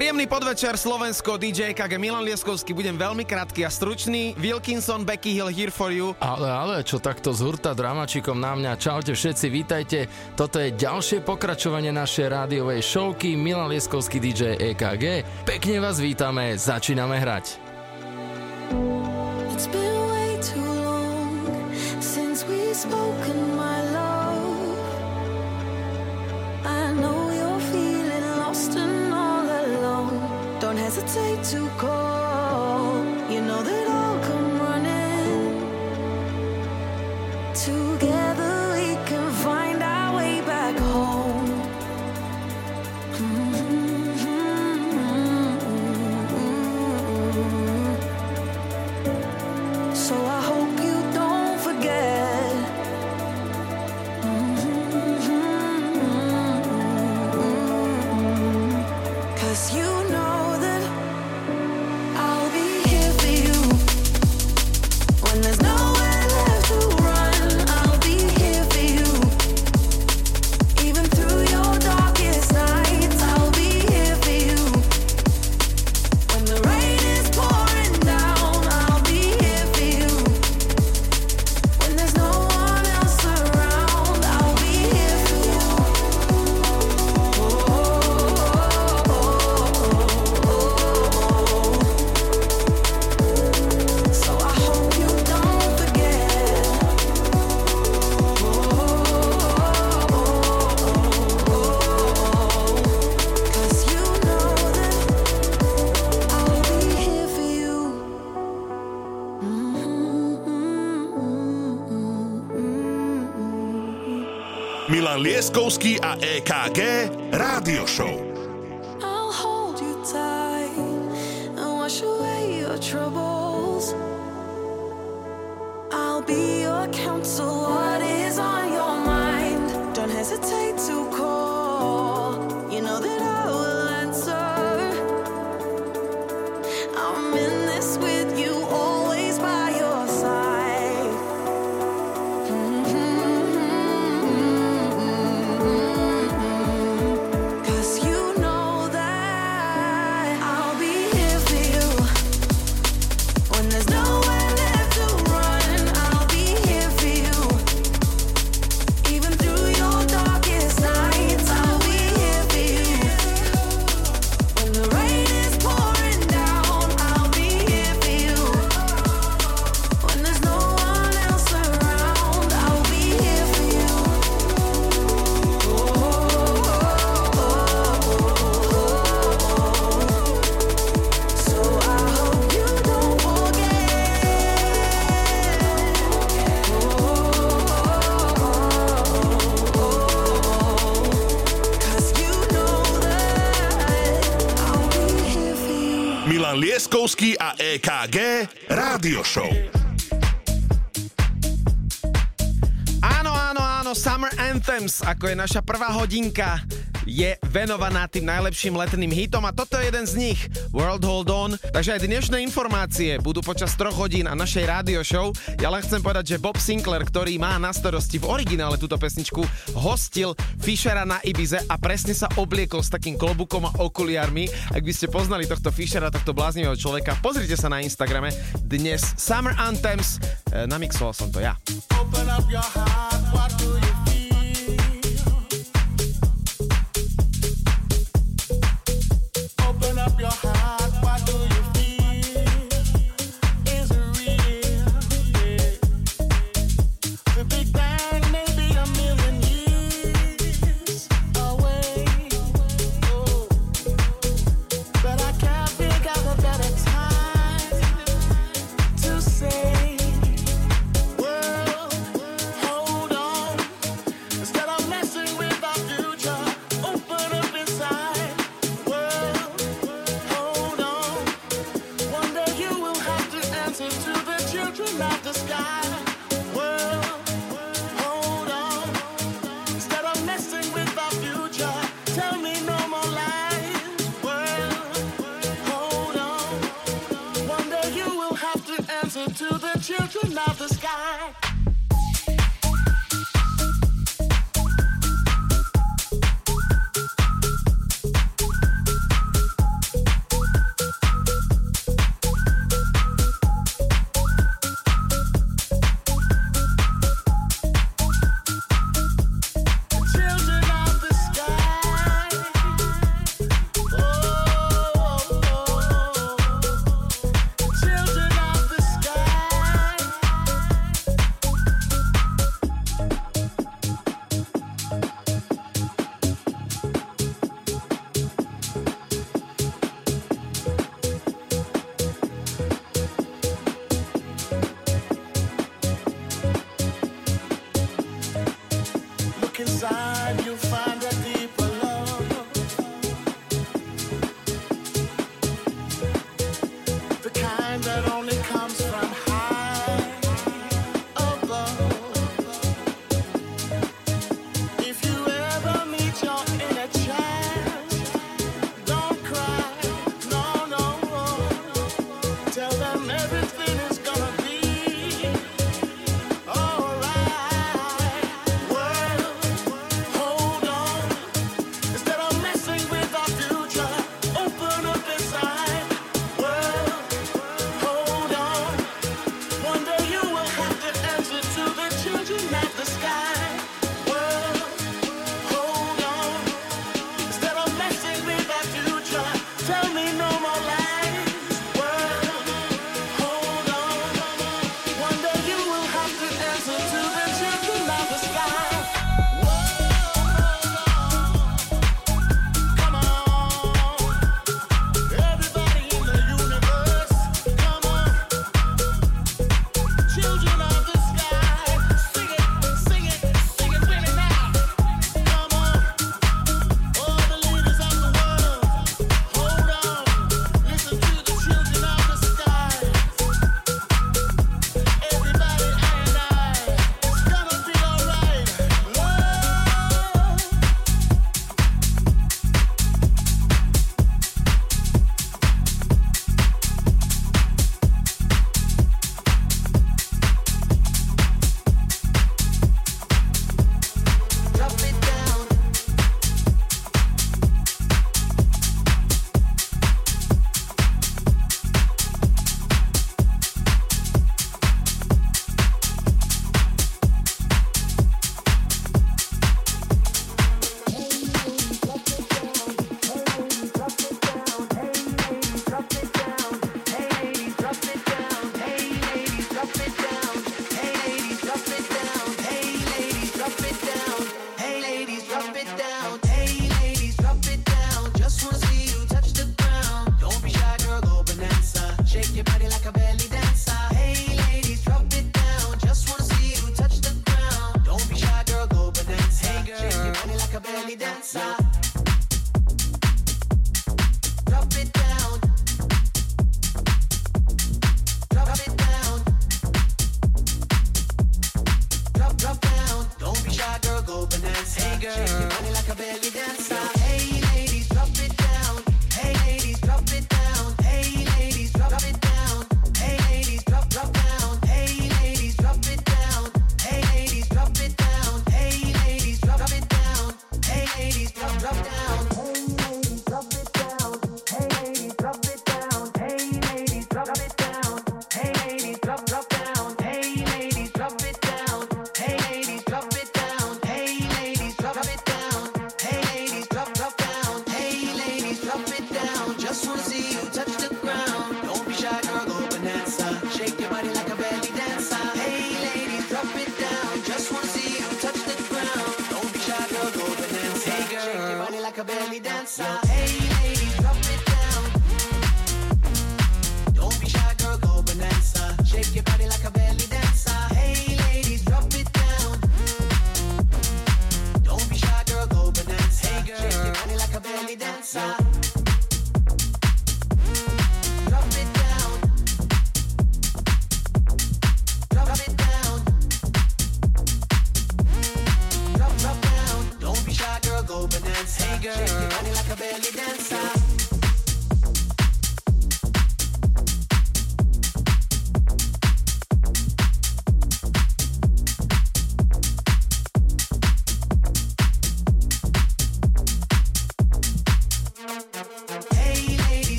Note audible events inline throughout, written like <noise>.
Príjemný podvečer Slovensko, DJ KG Milan Lieskovský, budem veľmi krátky a stručný. Wilkinson, Becky Hill, here for you. Ale, ale, čo takto z hurta dramačikom na mňa. Čaute všetci, vítajte. Toto je ďalšie pokračovanie našej rádiovej showky Milan Lieskovský DJ EKG. Pekne vás vítame, začíname hrať. Hesitate to call. Lieskovský ako je naša prvá hodinka, je venovaná tým najlepším letným hitom a toto je jeden z nich, World Hold On. Takže aj dnešné informácie budú počas troch hodín a našej rádio show. Ja len chcem povedať, že Bob Sinclair, ktorý má na starosti v originále túto pesničku, hostil Fishera na Ibize a presne sa obliekol s takým klobukom a okuliarmi. Ak by ste poznali tohto Fishera, tohto bláznivého človeka, pozrite sa na Instagrame. Dnes Summer Anthems, e, namixoval som to ja.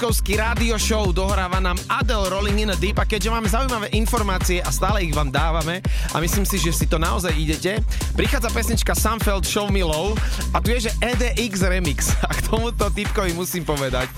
Milan Lieskovský rádio show. Dohráva nám Adele Rolling in a Deep a keďže máme zaujímavé informácie a stále ich vám dávame a myslím si, že si to naozaj idete, prichádza pesnička Sunfeld Show Me Love a tu je, že EDX Remix. <laughs> A k tomuto typkovi musím povedať,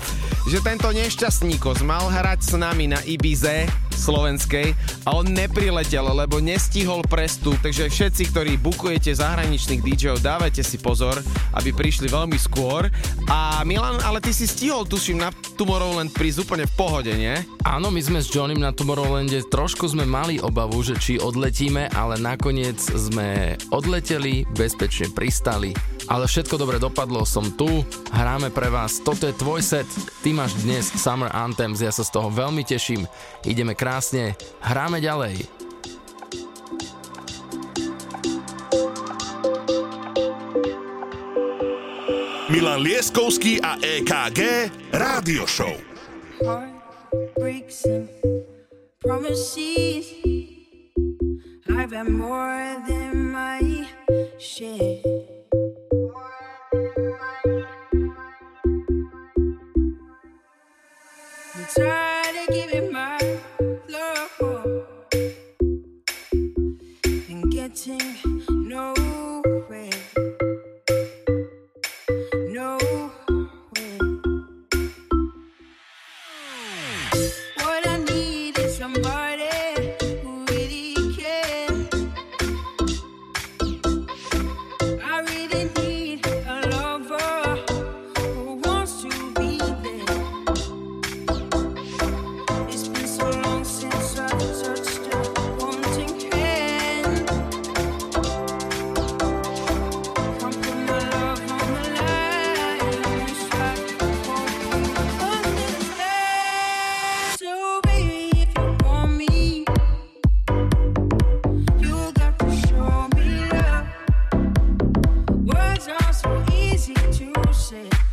že tento nešťastníkos mal hrať s nami na Ibize slovenskej a on nepriletel, lebo nestihol prestup, takže všetci, ktorí bukujete zahraničných DJov, dávajte si pozor, aby prišli veľmi skôr. A Milan, ale ty si stihol, tuším, na Tomorrowland prísť úplne v pohode, nie? Áno, my sme s Johnem na Tomorrowlande. Trošku sme mali obavu, že či odletíme, ale nakoniec sme odleteli, bezpečne pristali. Ale všetko dobre dopadlo, som tu, hráme pre vás, toto je tvoj set, ty máš dnes Summer Anthems, ja sa z toho veľmi teším, ideme krásne, hráme ďalej. Milan Lieskovský a EKG Rádio Show. To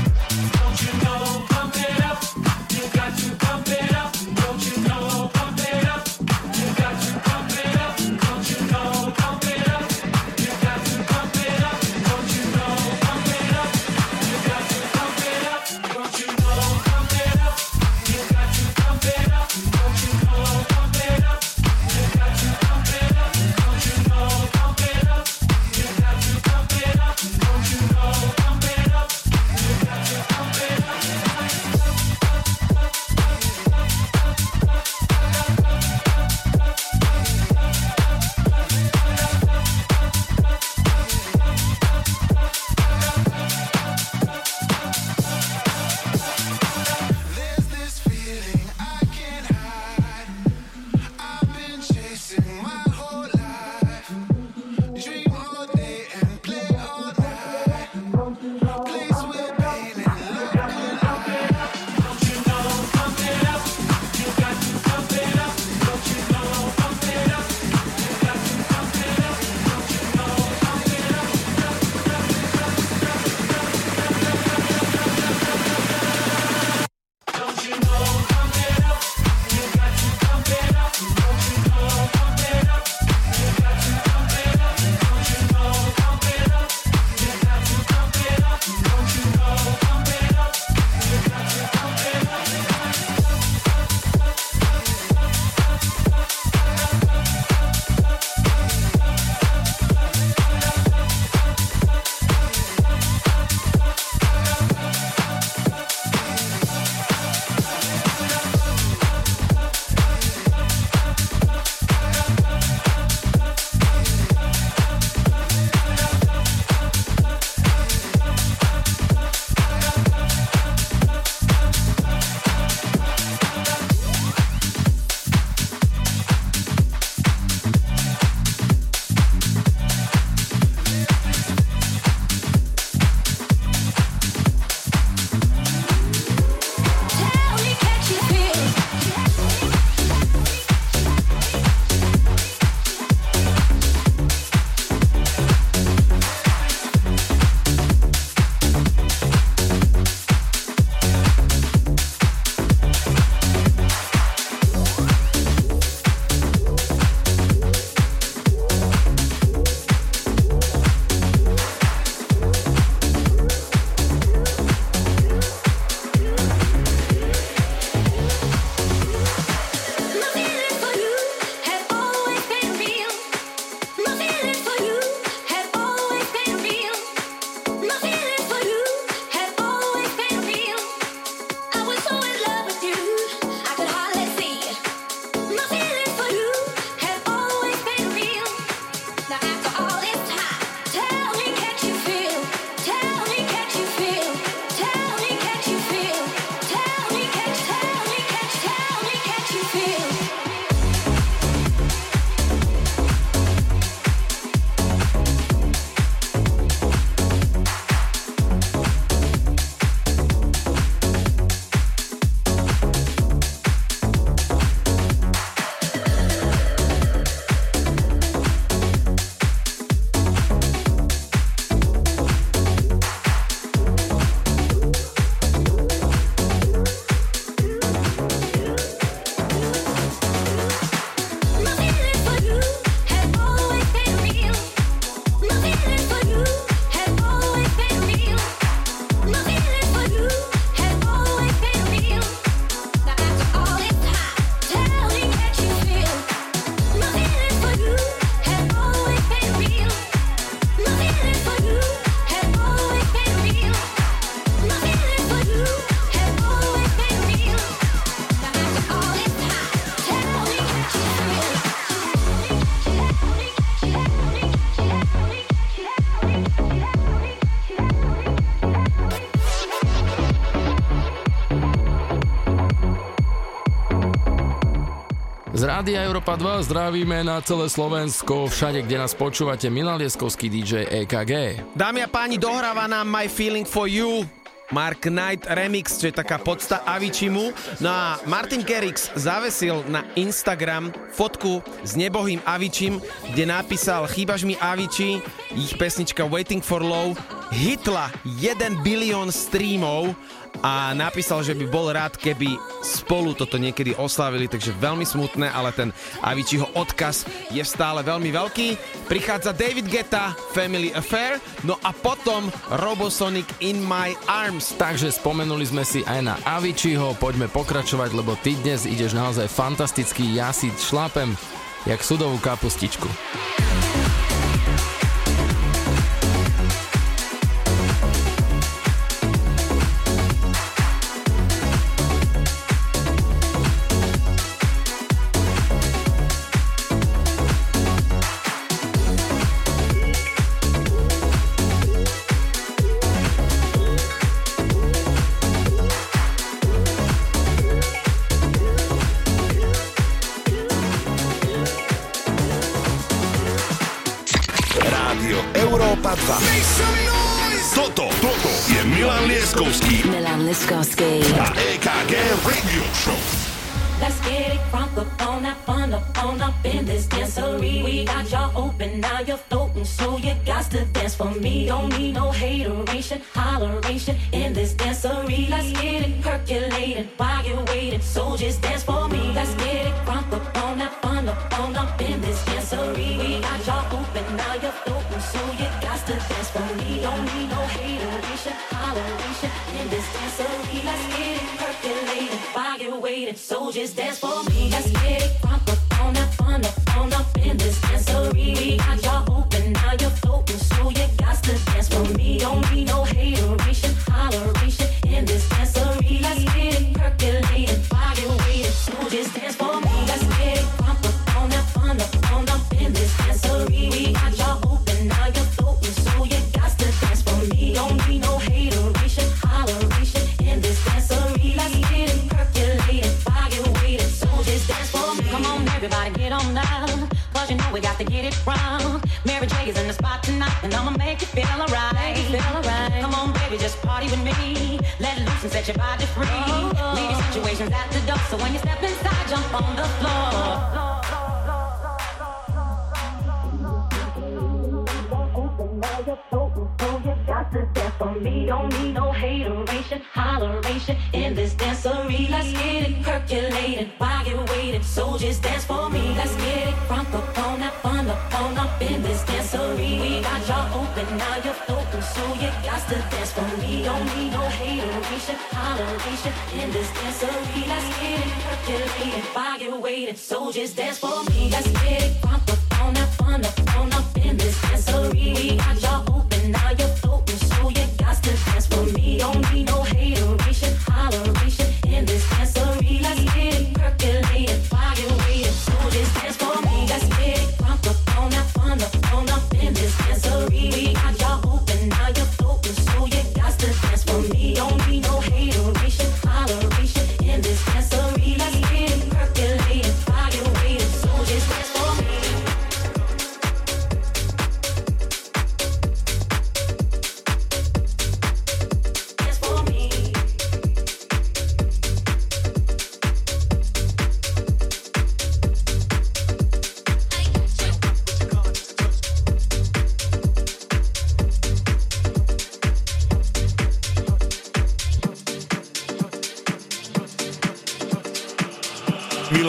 Rádia Európa 2 zdravíme na celé Slovensko, všade, kde nás počúvate, Milan Lieskovský DJ EKG. Dámy a páni, dohráva nám My Feeling for You, Mark Knight Remix, čo je taká podsta Avicimu. No a Martin Kerix zavesil na Instagram fotku s nebohým Avicim, kde napísal Chýbaš mi Avici, ich pesnička Waiting for Love hitla 1 bilión streamov a napísal, že by bol rád, keby spolu toto niekedy oslavili, takže veľmi smutné, ale ten Avicii odkaz je stále veľmi veľký. Prichádza David Geta, Family Affair, no a potom Robosonic In My Arms. Takže spomenuli sme si aj na Aviciiho, poďme pokračovať, lebo ty dnes ideš naozaj fantasticky, ja si šlápem jak sudovú kapustičku. just dance for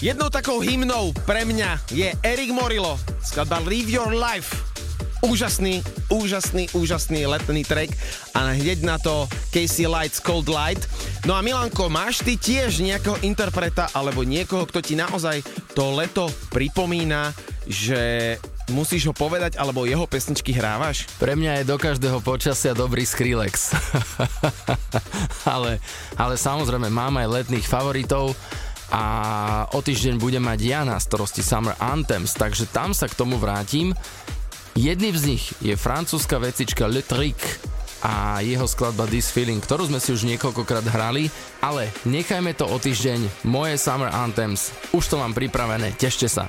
Jednou takou hymnou pre mňa je Erik Morillo, skladba Live Your Life. Úžasný, úžasný, úžasný letný track a hneď na to Casey Lights Cold Light. No a Milanko, máš ty tiež nejakého interpreta alebo niekoho, kto ti naozaj to leto pripomína, že musíš ho povedať alebo jeho pesničky hrávaš? Pre mňa je do každého počasia dobrý Skrillex. <laughs> ale, ale samozrejme mám aj letných favoritov a o týždeň budem mať ja na starosti Summer Anthems, takže tam sa k tomu vrátim. Jedným z nich je francúzska vecička Le Trick a jeho skladba This Feeling, ktorú sme si už niekoľkokrát hrali, ale nechajme to o týždeň, moje Summer Anthems, už to mám pripravené, tešte sa.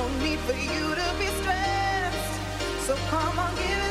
No need for you to be stressed. So come on, give it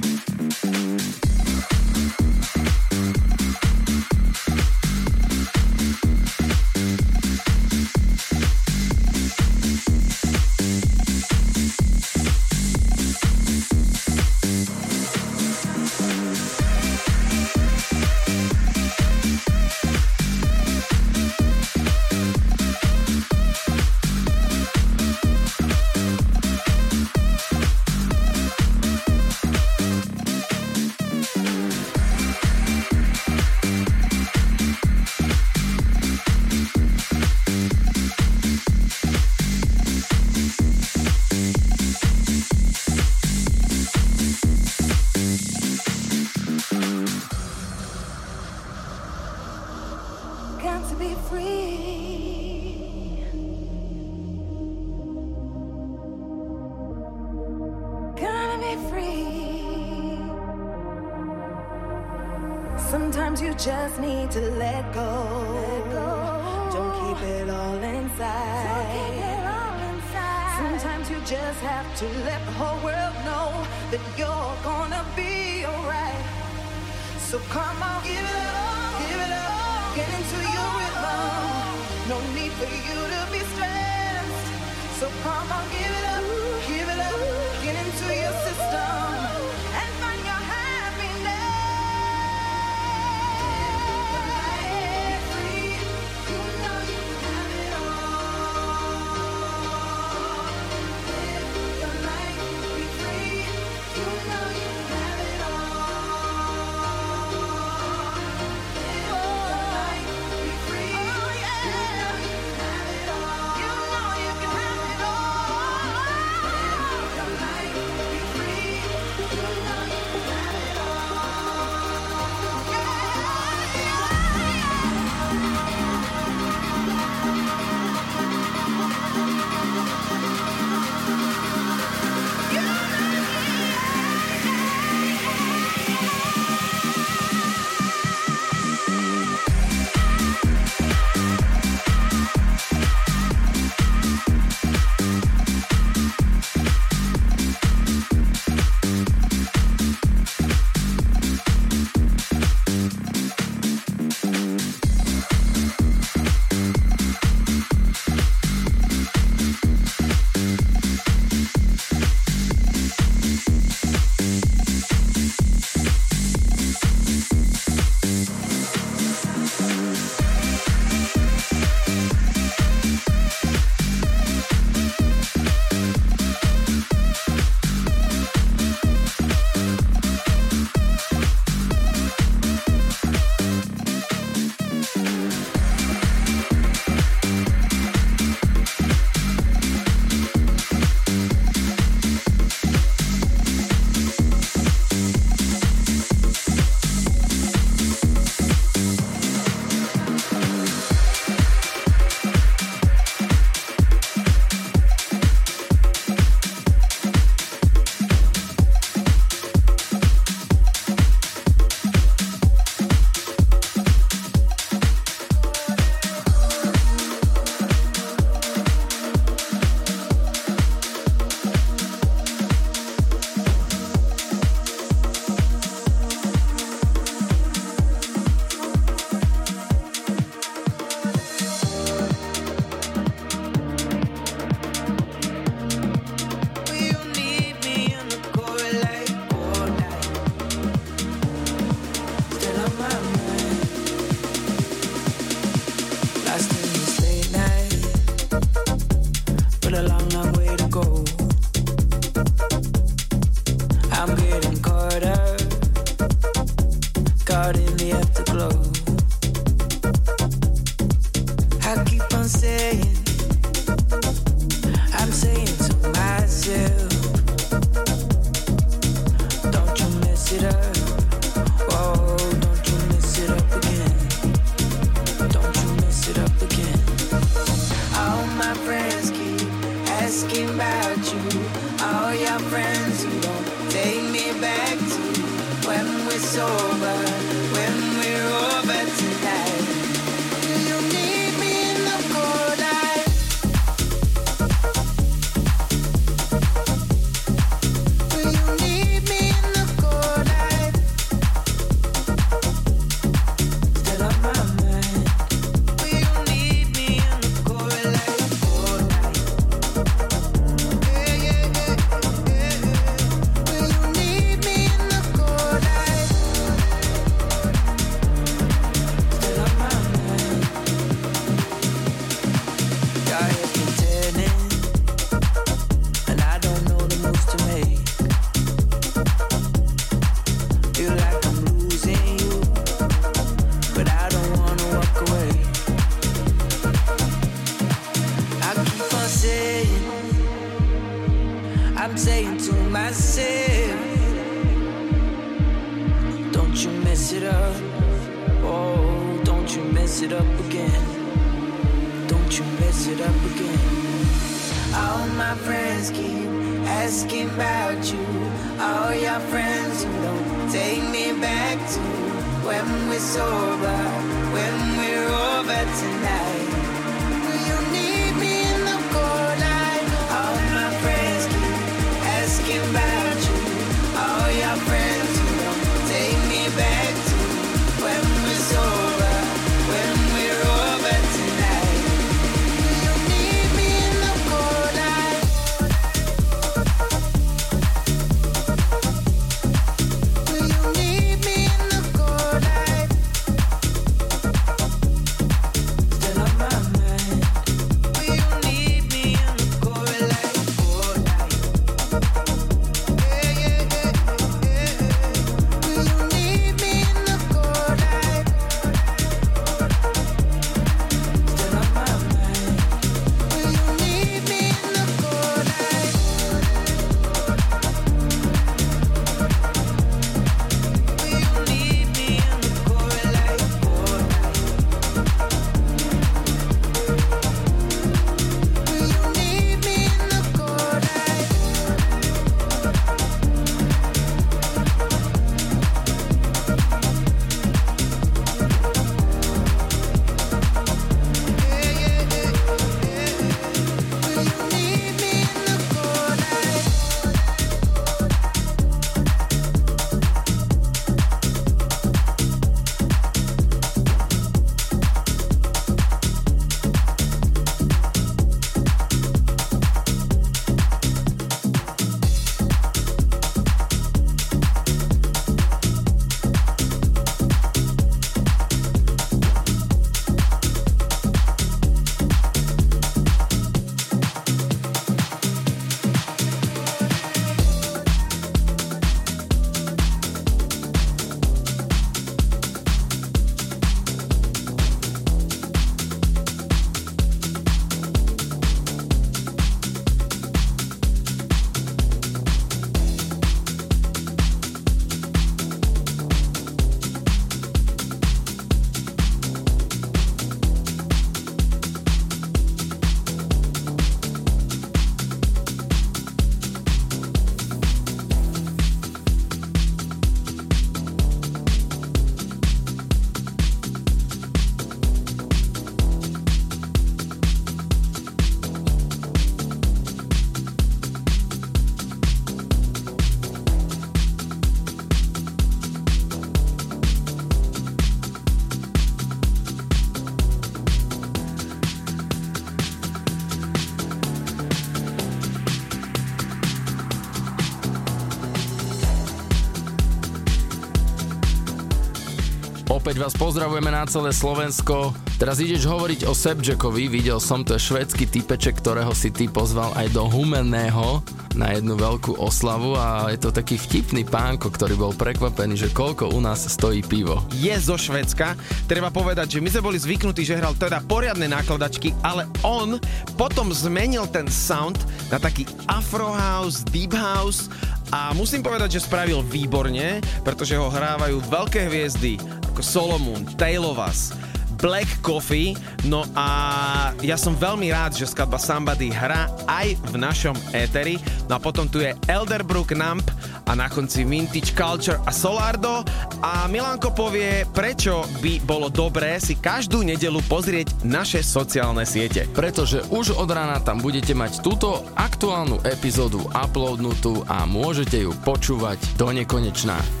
Opäť vás pozdravujeme na celé Slovensko. Teraz ideš hovoriť o Sebjackovi, videl som, to je švedský typeček, ktorého si ty pozval aj do Humenného na jednu veľkú oslavu a je to taký vtipný pánko, ktorý bol prekvapený, že koľko u nás stojí pivo. je zo Švedska. Treba povedať, že my sme boli zvyknutí, že hral teda poriadne nákladačky, ale on potom zmenil ten sound na taký afro house, deep house a musím povedať, že spravil výborne, pretože ho hrávajú veľké hviezdy ako Solomon, Taylovas, Black Coffee, no a ja som veľmi rád, že skladba Somebody hrá aj v našom éteri. No a potom tu je Elderbrook Nump a na konci Vintage Culture a Solardo a Milanko povie, prečo by bolo dobré si každú nedelu pozrieť naše sociálne siete. Pretože už od rána tam budete mať túto aktuálnu epizódu uploadnutú a môžete ju počúvať do nekonečná.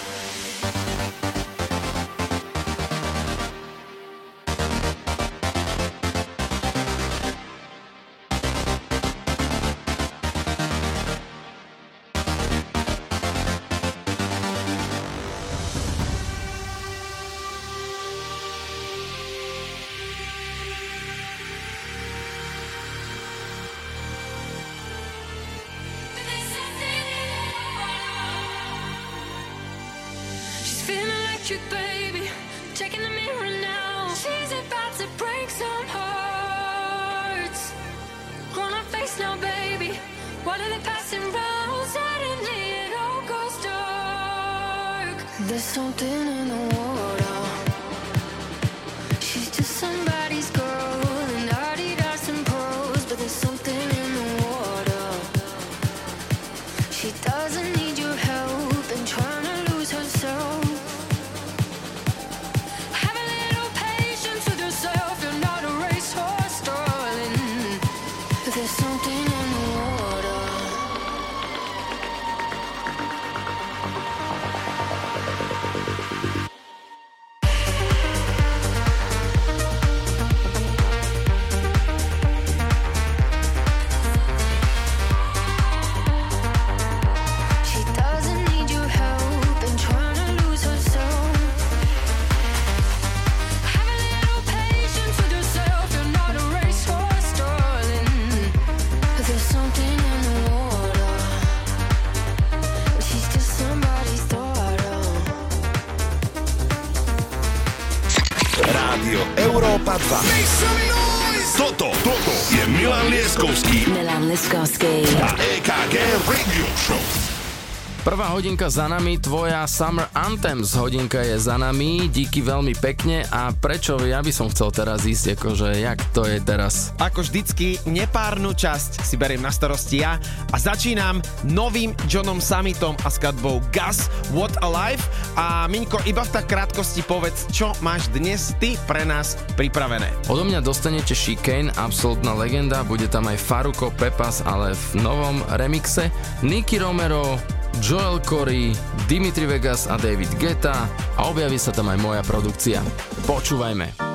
Leskovský. EKG Radio Show. Prvá hodinka za nami, tvoja Summer Anthems hodinka je za nami, díky veľmi pekne. A prečo ja by som chcel teraz ísť, akože jak to je teraz? Ako vždycky, nepárnu časť si beriem na starosti ja a začínam novým Johnom Summitom a skladbou Gus, What a Life. A Miňko, iba v tak krátkosti povedz, čo máš dnes ty pre nás pripravené. Odo mňa dostanete Chicane, absolútna legenda, bude tam aj Faruko Pepas, ale v novom remixe, Nicky Romero, Joel Corey, Dimitri Vegas a David Guetta a objaví sa tam aj moja produkcia. Počúvajme.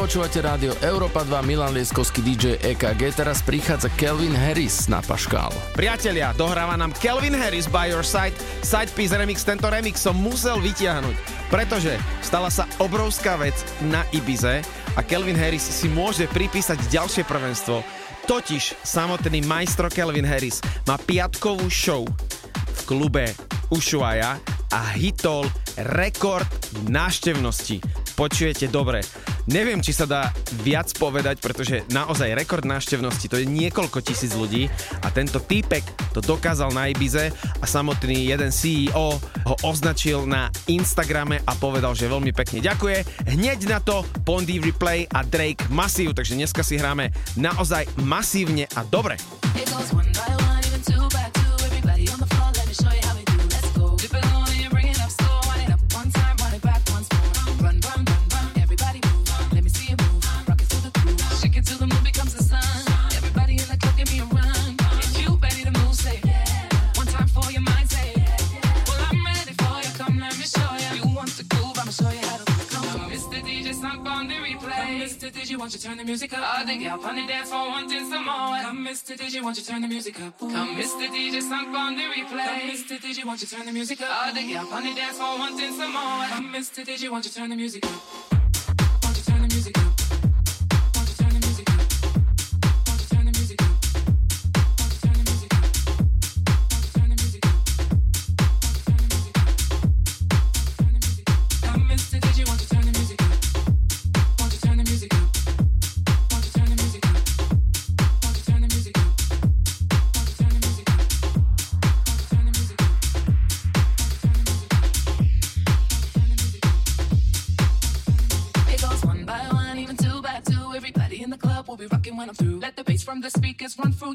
Počúvate rádio Európa 2, Milan Lieskovský DJ EKG, teraz prichádza Kelvin Harris na Paškál. Priatelia, dohráva nám Kelvin Harris by your side, Sidepiece Remix, tento remix som musel vytiahnuť, pretože stala sa obrovská vec na Ibize a Kelvin Harris si môže pripísať ďalšie prvenstvo. Totiž samotný majstro Kelvin Harris má piatkovú show v klube Ushuaia a hitol rekord návštevnosti Počujete dobre, Neviem, či sa dá viac povedať, pretože naozaj rekord návštevnosti, to je niekoľko tisíc ľudí a tento týpek to dokázal na Ibize a samotný jeden CEO ho označil na Instagrame a povedal, že veľmi pekne ďakuje. Hneď na to Pondy Replay a Drake Massive, takže dneska si hráme naozaj masívne a dobre. music up. I think y'all on the dance floor wanting some more. Come, Mr. DJ, won't you turn the music up? Ooh. Come, Mr. DJ, sunk on the replay. Come, Mr. DJ, won't you turn the music up? I think y'all on the dance floor wanting some more. Come, Mr. DJ, won't you turn the music up? Won't you turn the music up?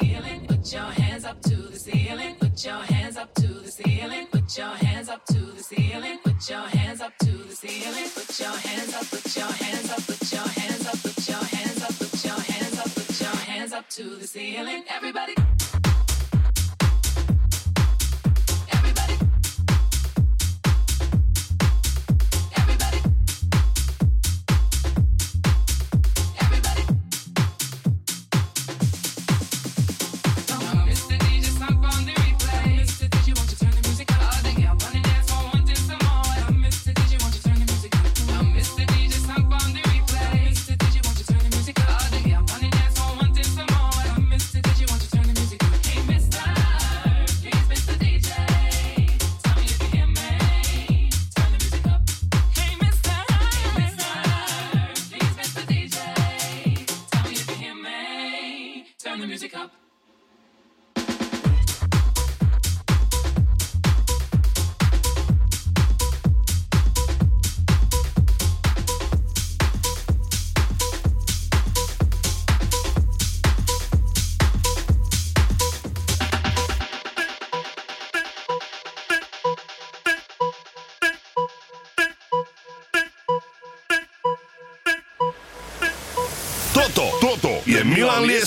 ceiling, put your hands up to the ceiling, put your hands up to the ceiling, put your hands up to the ceiling, put your hands up to the ceiling, put your hands up, put your hands up, put your hands up, put your hands up, put your hands up, put your hands up to the ceiling. Everybody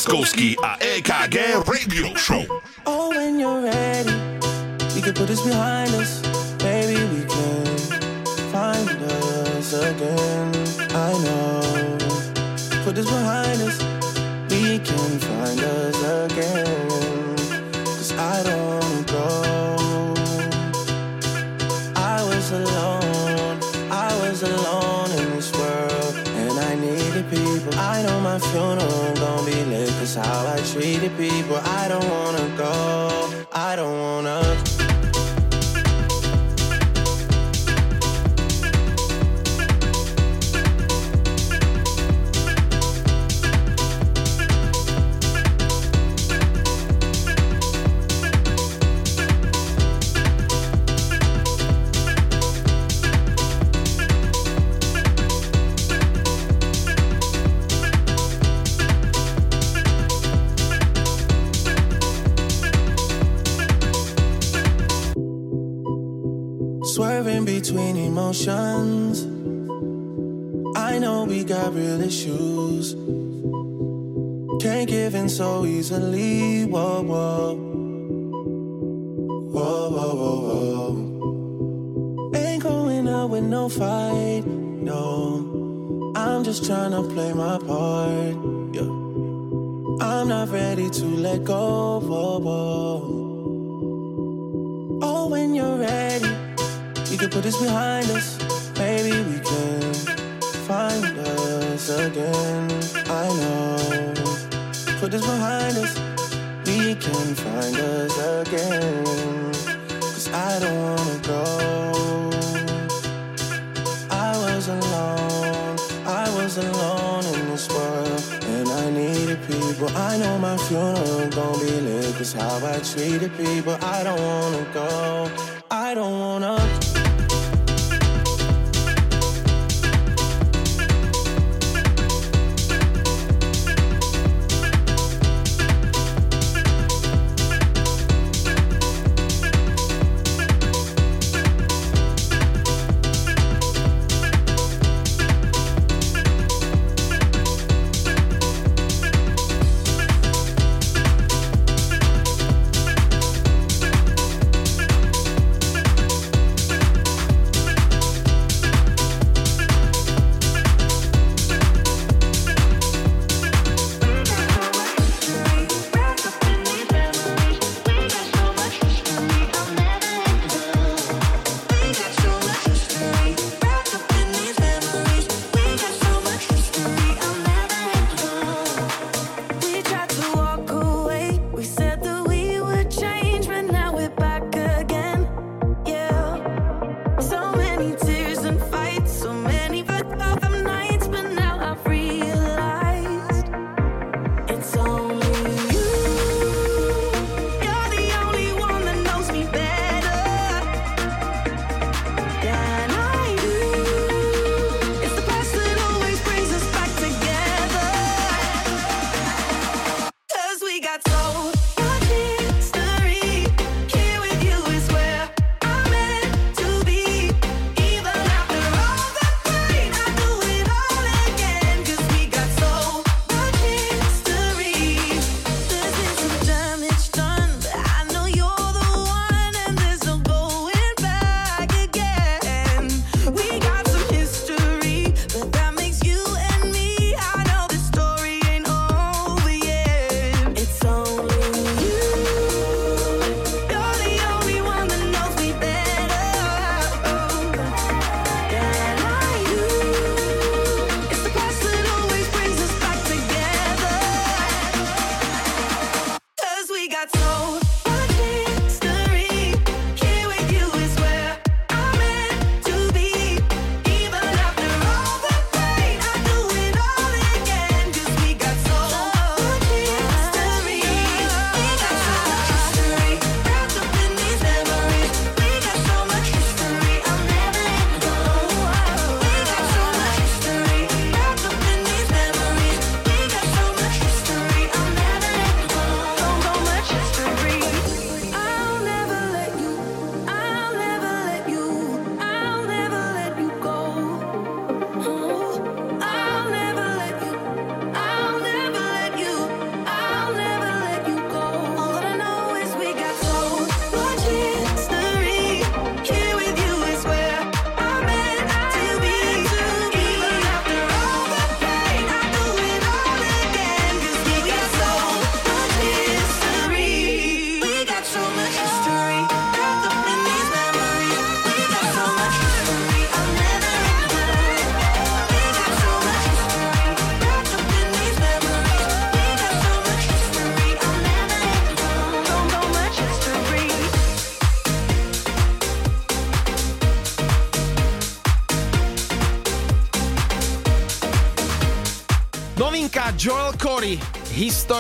Laskowski, a EKG Radio Show. Oh, when you're ready, we can put this behind us. Maybe we can find us again. I know. Put this behind us, we can find us again. my funeral, I'm gonna be lit, cause how I treated people, I don't wanna go.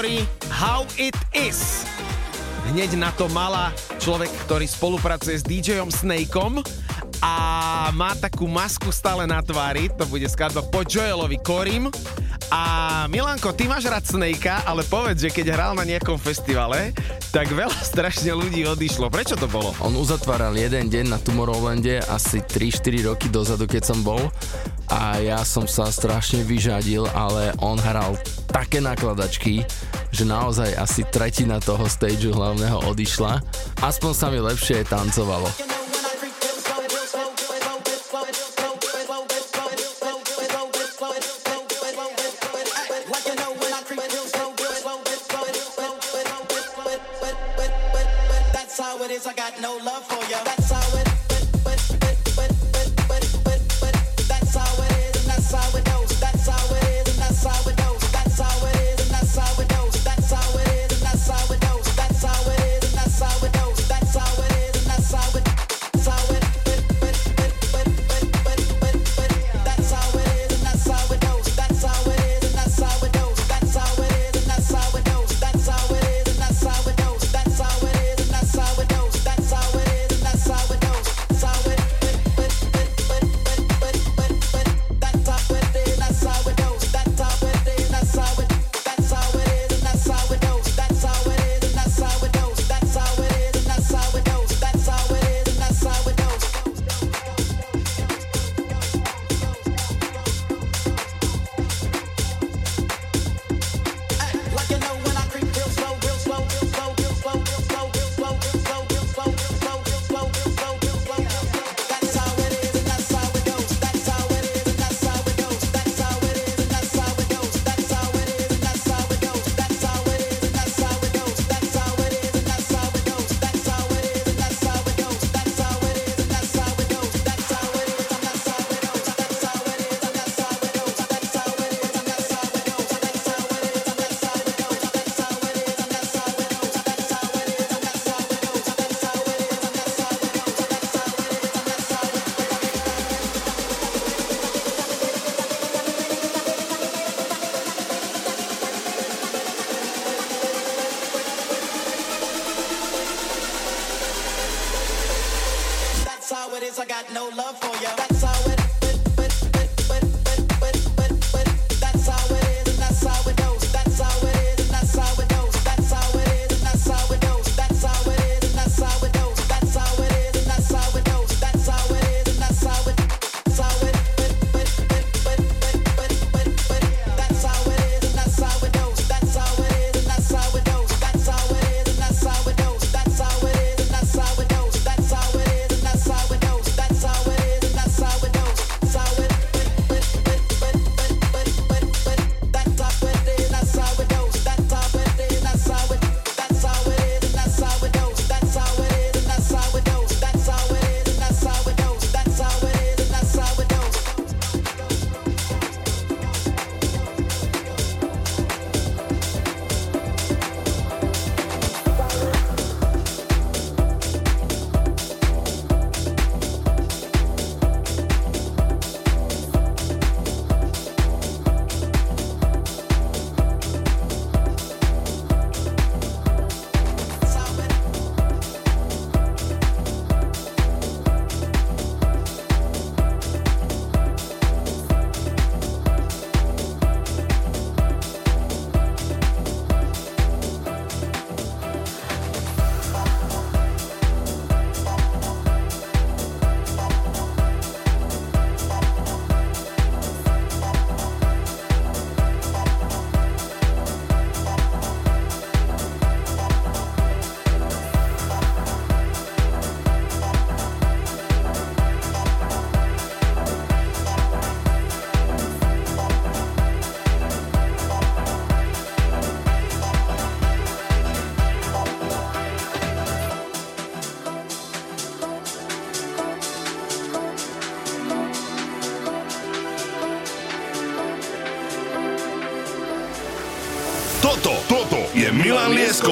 hovorí How It Is. Hneď na to mala človek, ktorý spolupracuje s DJom Snakeom a má takú masku stále na tvári, to bude skladba po Joelovi Korim. A Milanko, ty máš rád Snakea, ale povedz, že keď hral na nejakom festivale, tak veľa <laughs> strašne ľudí odišlo. Prečo to bolo? On uzatváral jeden deň na Tomorrowlande asi 3-4 roky dozadu, keď som bol a ja som sa strašne vyžadil, ale on hral také nakladačky, že naozaj asi tretina toho stageu hlavného odišla. Aspoň sa mi lepšie tancovalo.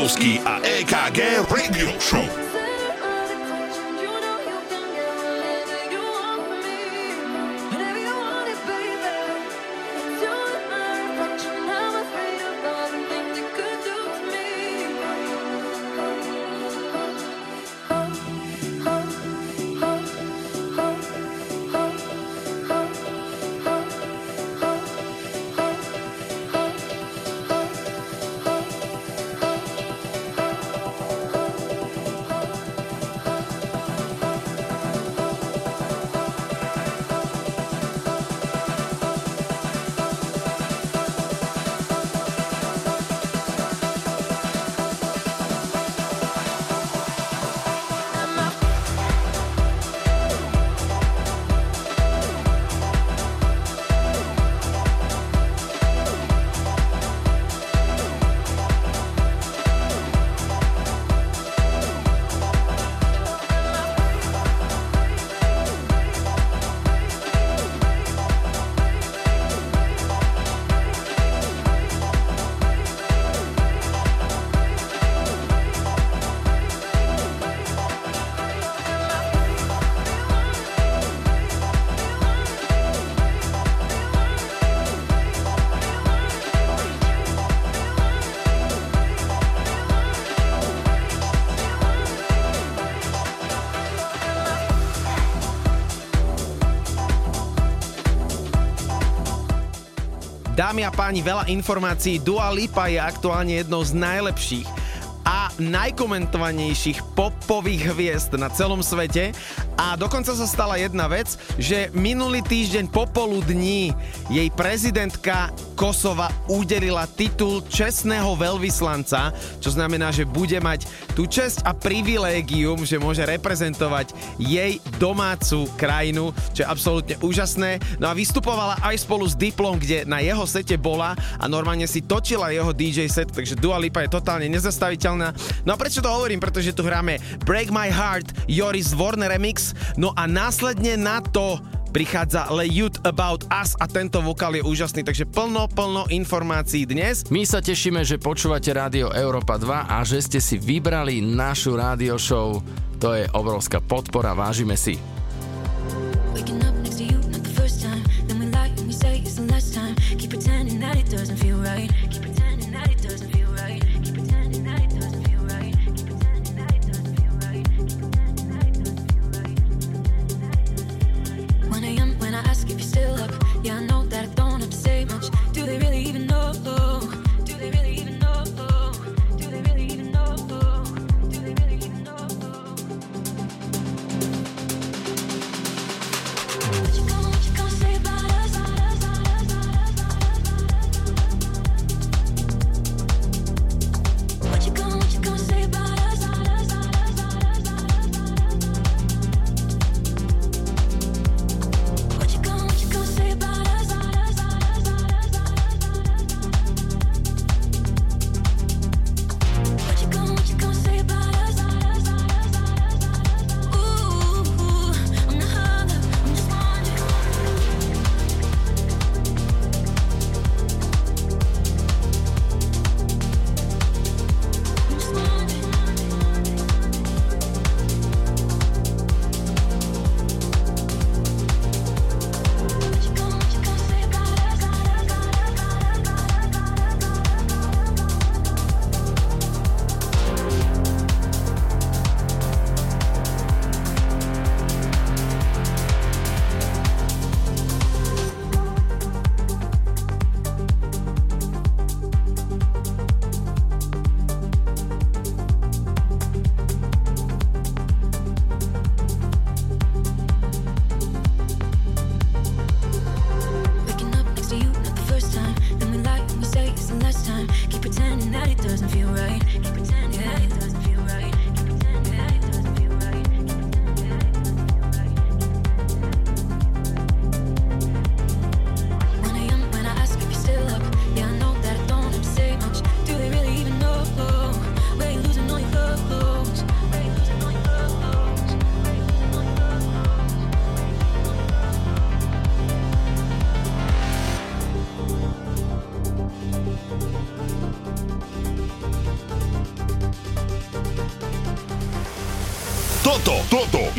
Lieskovský a EKG Radio Show. Dámy a páni, veľa informácií. Dua Lipa je aktuálne jednou z najlepších a najkomentovanejších popových hviezd na celom svete. A dokonca sa stala jedna vec, že minulý týždeň popoludní jej prezidentka Kosova udelila titul čestného veľvyslanca, čo znamená, že bude mať tú čest a privilégium, že môže reprezentovať jej domácu krajinu, čo je absolútne úžasné. No a vystupovala aj spolu s Diplom, kde na jeho sete bola a normálne si točila jeho DJ set, takže Dua Lipa je totálne nezastaviteľná. No a prečo to hovorím? Pretože tu hráme Break My Heart, Joris Warner Remix, no a následne na to prichádza Le Youth About Us a tento vokál je úžasný, takže plno, plno informácií dnes. My sa tešíme, že počúvate Rádio Európa 2 a že ste si vybrali našu rádio show. To je obrovská podpora, vážime si.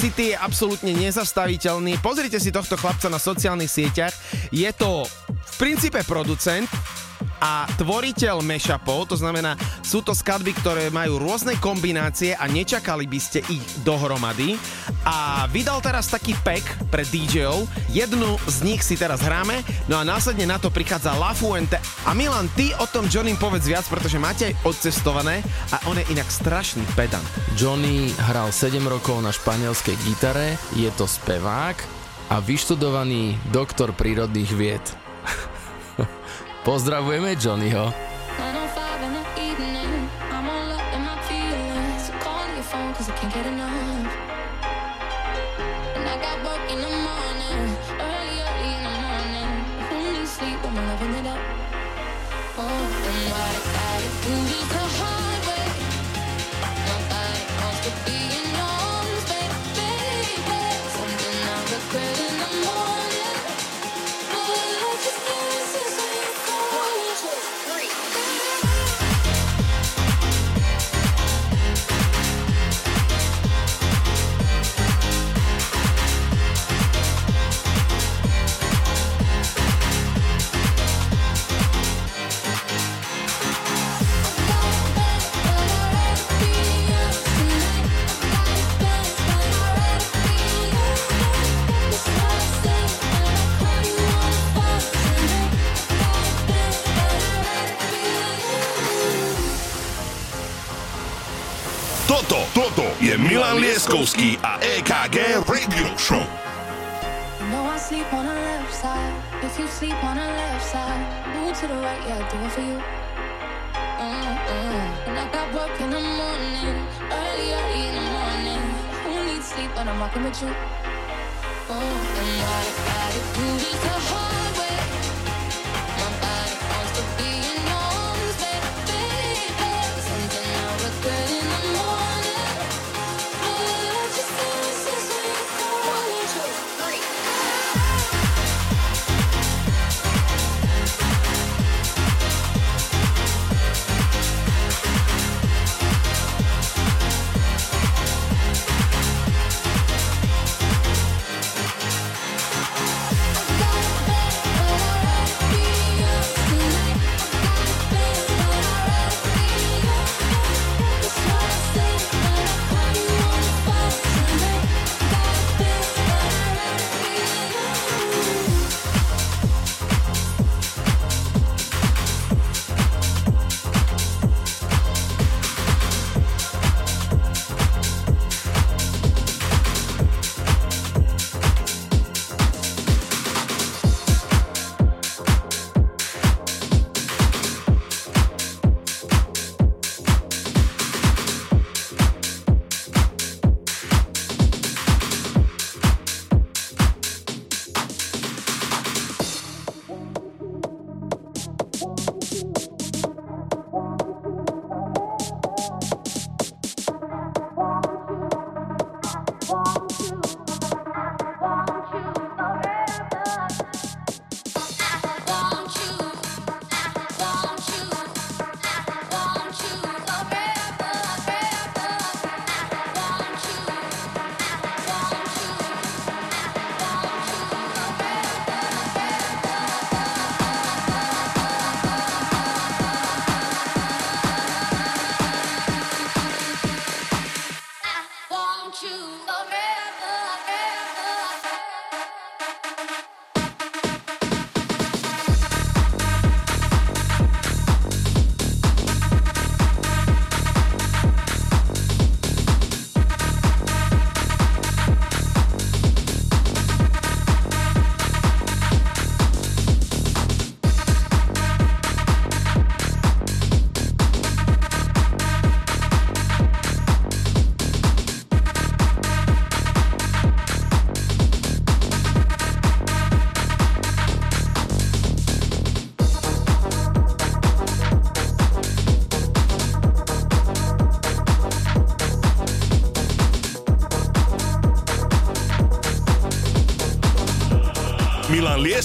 City je absolútne nezastaviteľný. Pozrite si tohto chlapca na sociálnych sieťach. Je to v princípe producent, a tvoriteľ mashupov, to znamená, sú to skladby, ktoré majú rôzne kombinácie a nečakali by ste ich dohromady. A vydal teraz taký pack pre DJov, jednu z nich si teraz hráme, no a následne na to prichádza La Fuente. A Milan, ty o tom Johnny povedz viac, pretože máte aj odcestované a on je inak strašný pedant. Johnny hral 7 rokov na španielskej gitare, je to spevák a vyštudovaný doktor prírodných vied. <laughs> Pozdravujeme Johnnyho.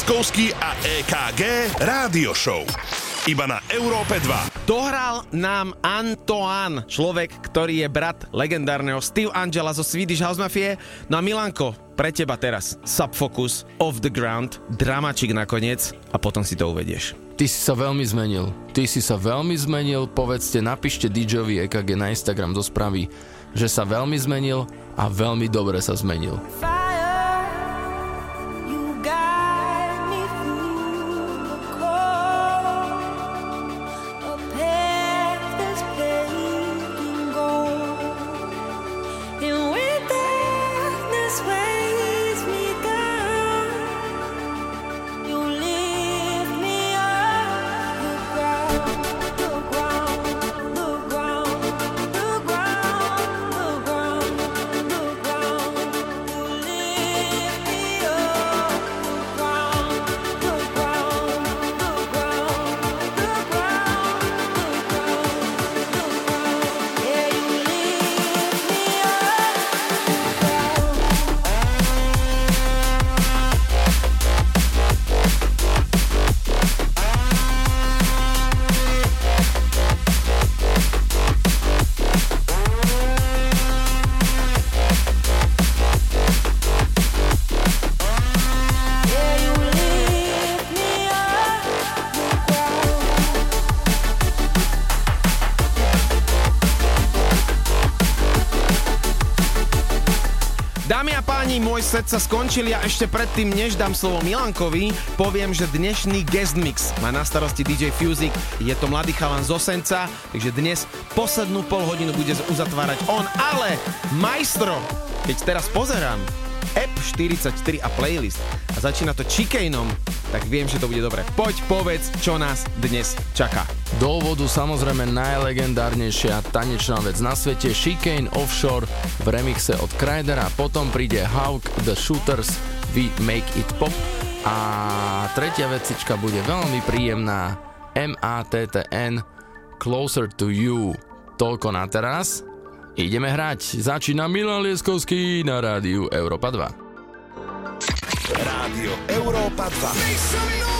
Milan Lieskovský a EKG Rádio Show. Iba na Európe 2. Dohral nám Antoine, človek, ktorý je brat legendárneho Steve Angela zo Swedish House Mafie. No a Milanko, pre teba teraz Subfocus, Off the Ground, dramačik nakoniec a potom si to uvedieš. Ty si sa veľmi zmenil. Ty si sa veľmi zmenil. Povedzte, napíšte DJovi EKG na Instagram do správy, že sa veľmi zmenil a veľmi dobre sa zmenil. Set sa skončil a ešte predtým, než dám slovo Milankovi, poviem, že dnešný guest mix má na starosti DJ Fuzik. Je to mladý chalan z Osenca, takže dnes poslednú pol hodinu bude uzatvárať on, ale majstro, keď teraz pozerám, App 44 a playlist a začína to chicainom, tak viem, že to bude dobre. Poď, povedz, čo nás dnes čaká. Do úvodu samozrejme najlegendárnejšia tanečná vec na svete Chicane Offshore v remixe od Krydera, potom príde Hawk The Shooters We Make It Pop a tretia vecička bude veľmi príjemná MATTN Closer to You. Toľko na teraz. Ideme hrať. Začína Milan Lieskovský na rádiu Európa 2. Rádio Európa 2.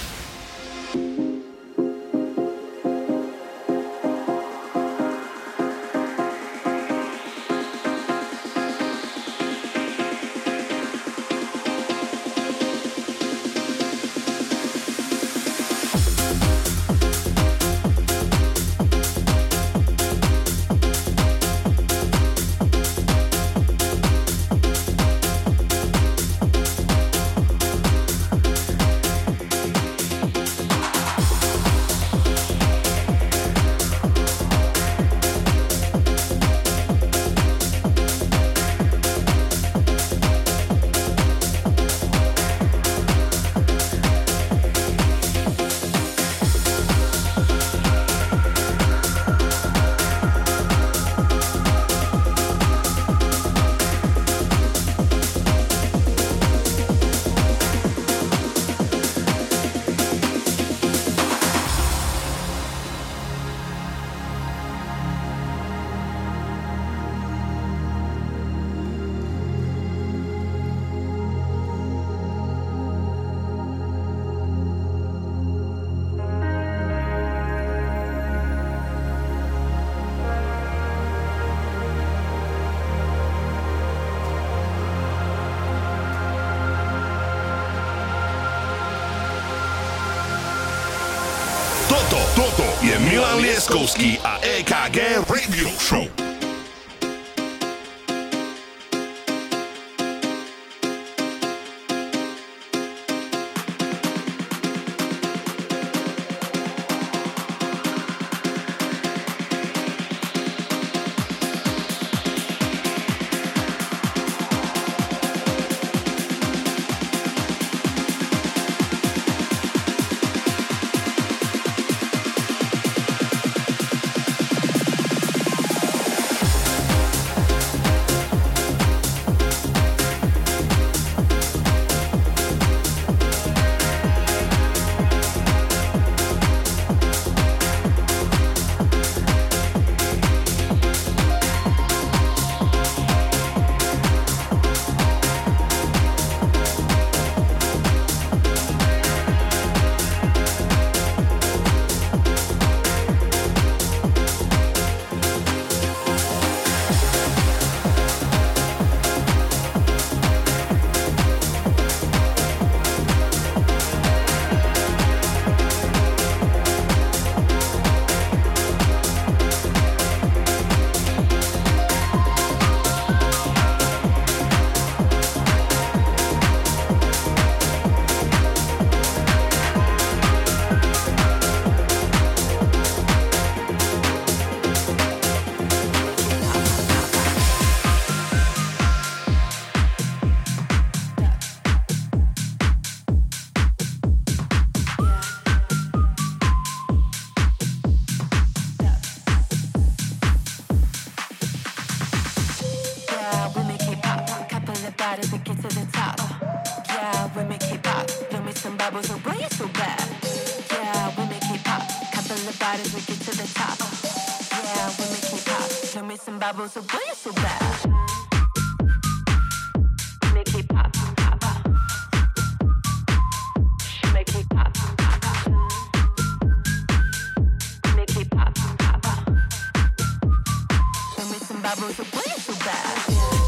sabroso, so bad.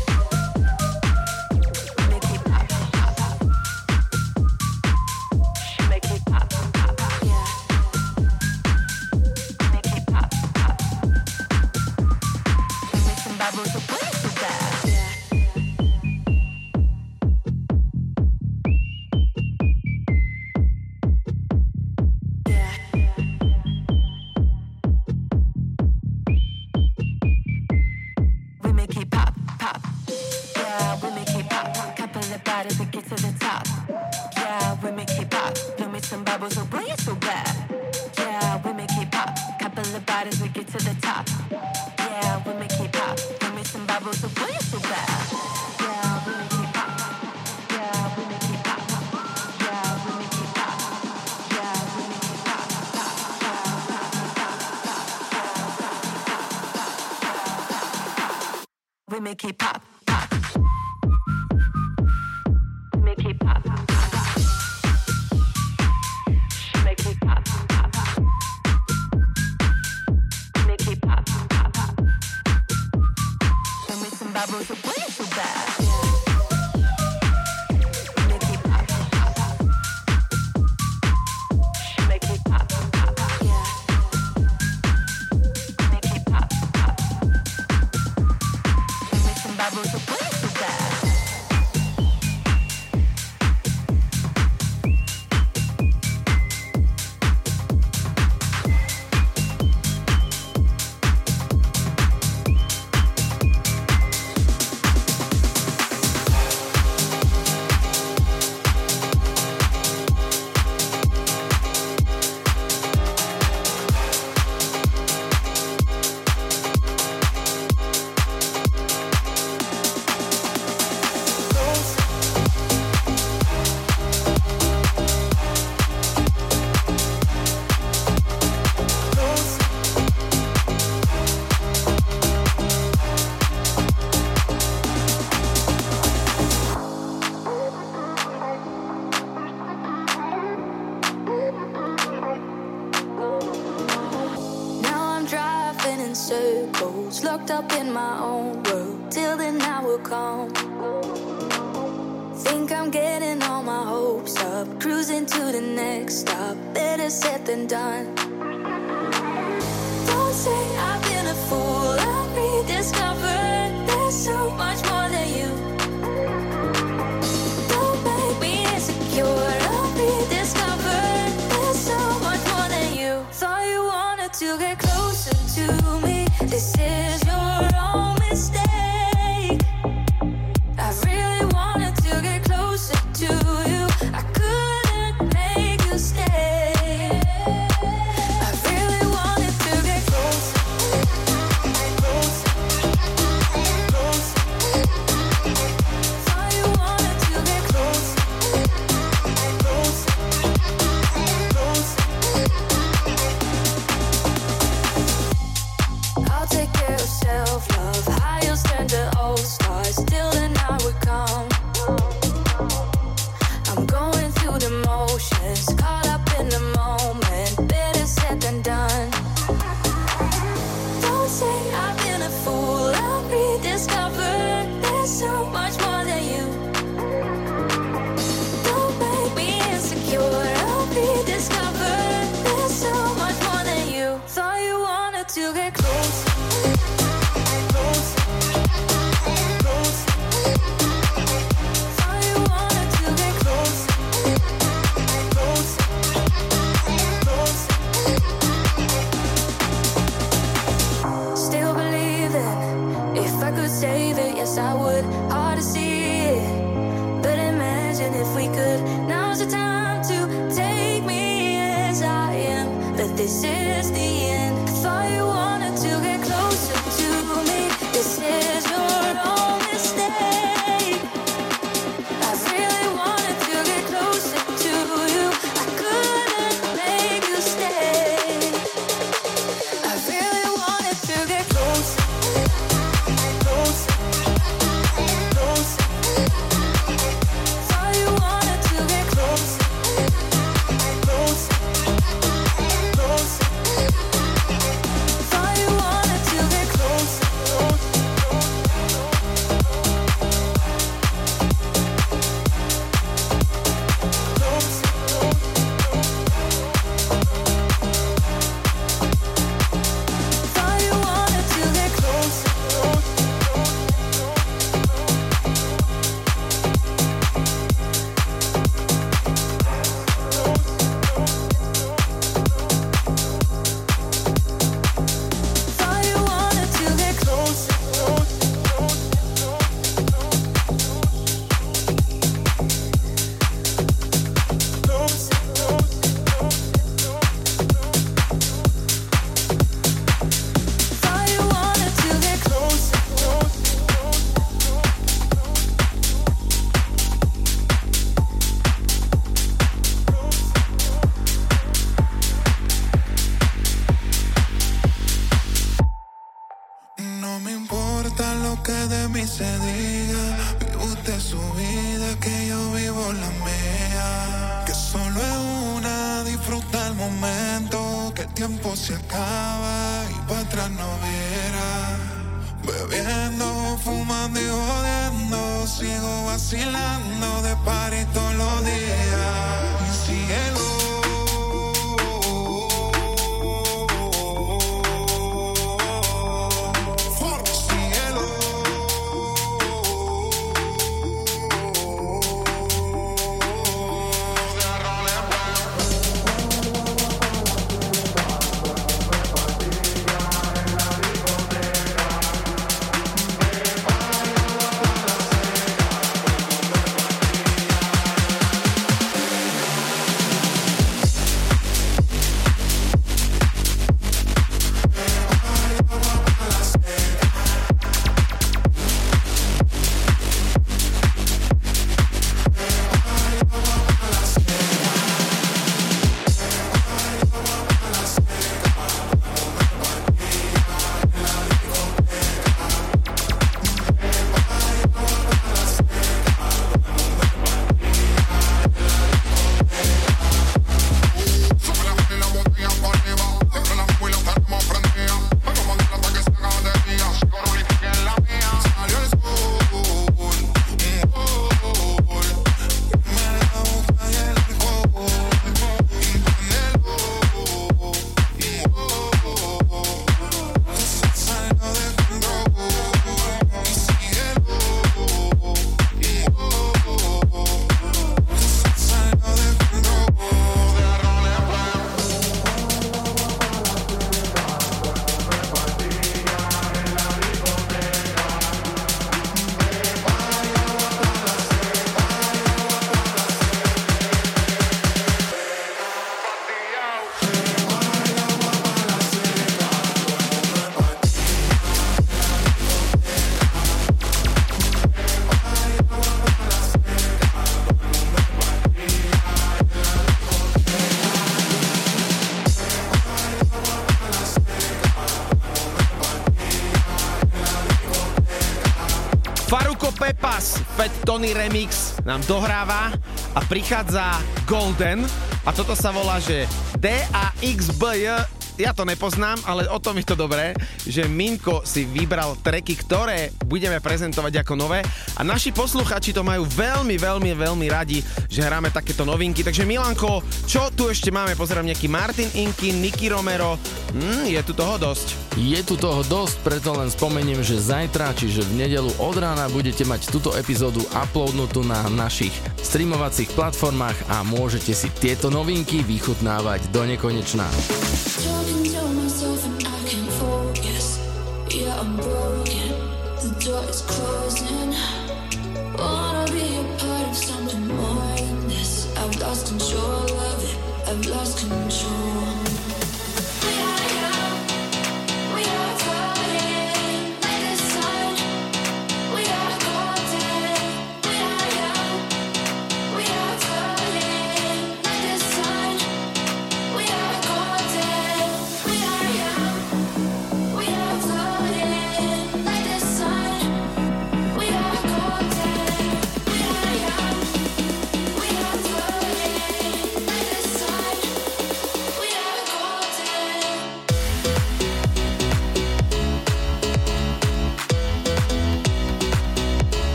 Tony Remix nám dohráva a prichádza Golden a toto sa volá, že DAXBJ ja to nepoznám, ale o tom je to dobré, že Minko si vybral treky, ktoré budeme prezentovať ako nové a naši posluchači to majú veľmi, veľmi, veľmi radi, že hráme takéto novinky. Takže Milanko, čo tu ešte máme? Pozerám nejaký Martin Inky, Nicky Romero, mm, je tu toho dosť. Je tu toho dosť, preto len spomeniem, že zajtra, čiže v nedelu od rána budete mať túto epizódu uploadnutú na našich streamovacích platformách a môžete si tieto novinky vychutnávať do nekonečná.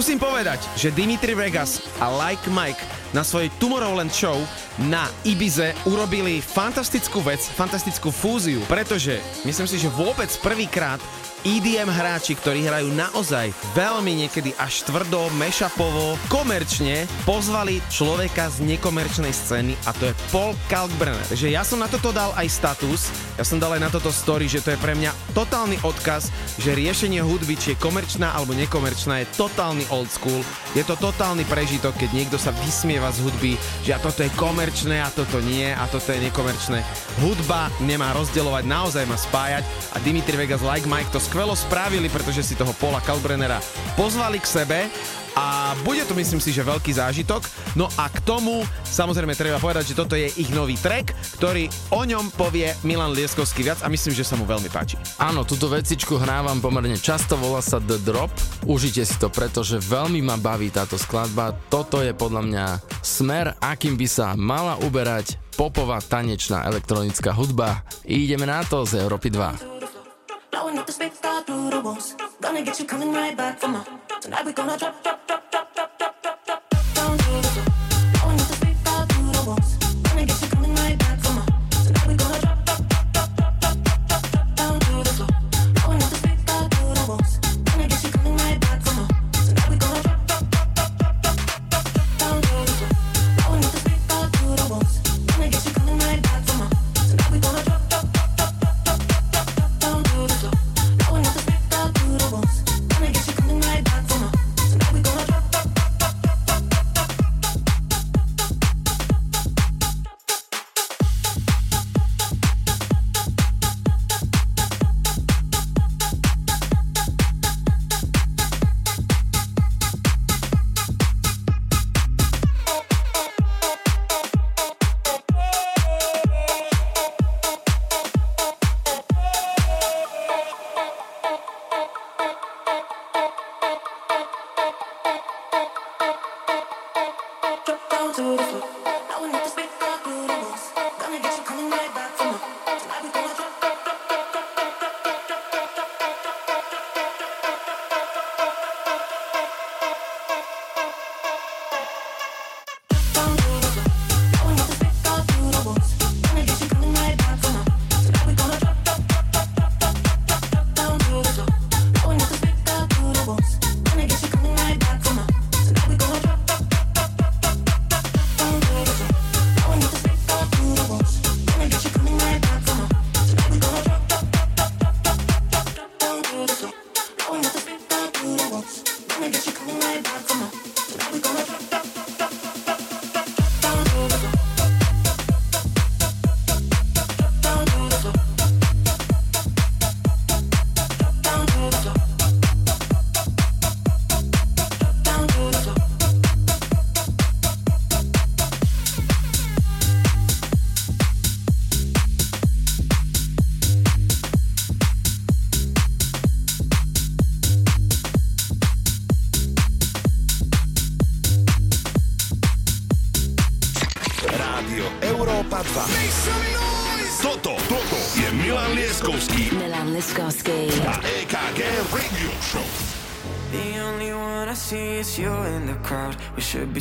Musím povedať, že Dimitri Vegas a Like Mike na svojej Tomorrowland show na Ibize urobili fantastickú vec, fantastickú fúziu, pretože myslím si, že vôbec prvýkrát EDM hráči, ktorí hrajú naozaj veľmi niekedy až tvrdo, mešapovo, komerčne, pozvali človeka z nekomerčnej scény a to je Paul Kalkbrenner. Takže ja som na toto dal aj status, ja som dal aj na toto story, že to je pre mňa totálny odkaz, že riešenie hudby, či je komerčná alebo nekomerčná, je totálny old school. Je to totálny prežitok, keď niekto sa vysmieva z hudby, že a toto je komerčné a toto nie a toto je nekomerčné. Hudba nemá rozdeľovať, naozaj má spájať a Dimitri Vegas like Mike to skvelo spravili, pretože si toho Paula Kalbrennera pozvali k sebe a bude to myslím si, že veľký zážitok. No a k tomu samozrejme treba povedať, že toto je ich nový track, ktorý o ňom povie Milan Lieskovský viac a myslím, že sa mu veľmi páči. Áno, túto vecičku hrávam pomerne často, volá sa The Drop. Užite si to, pretože veľmi ma baví táto skladba. Toto je podľa mňa smer, akým by sa mala uberať popová tanečná elektronická hudba. Ideme na to z Európy 2. Blowing up the speaker through the walls. Gonna get you coming right back for more. Tonight we gonna drop, drop, drop, drop,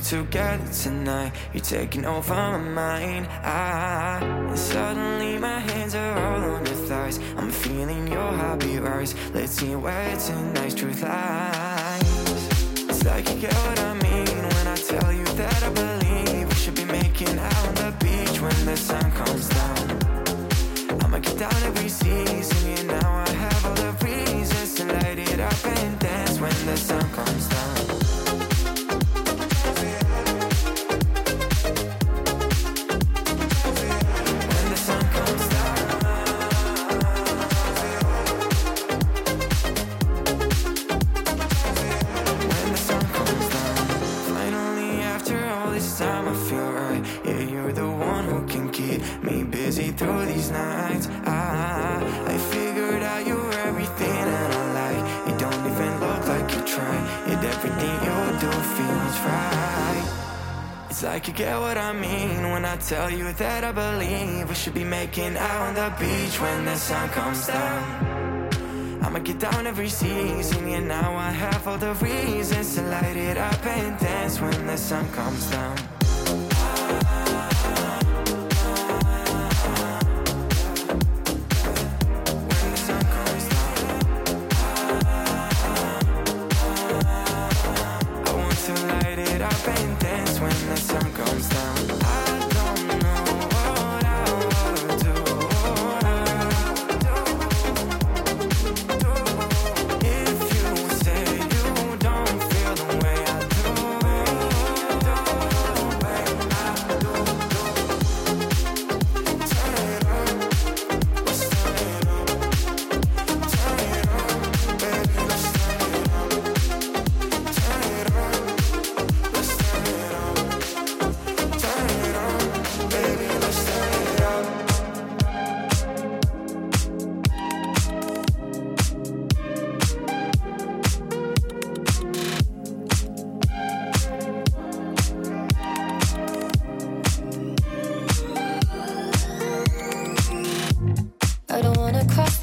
together tonight. You're taking over my mind. Ah, I, suddenly my hands are all on your thighs. I'm feeling your happy rise. Let's see where tonight's truth lies. It's like you got tell you that I believe we should be making out on the beach when the sun comes down. I'ma get down every season, and now I have all the reasons to light it up and dance when the sun comes down. across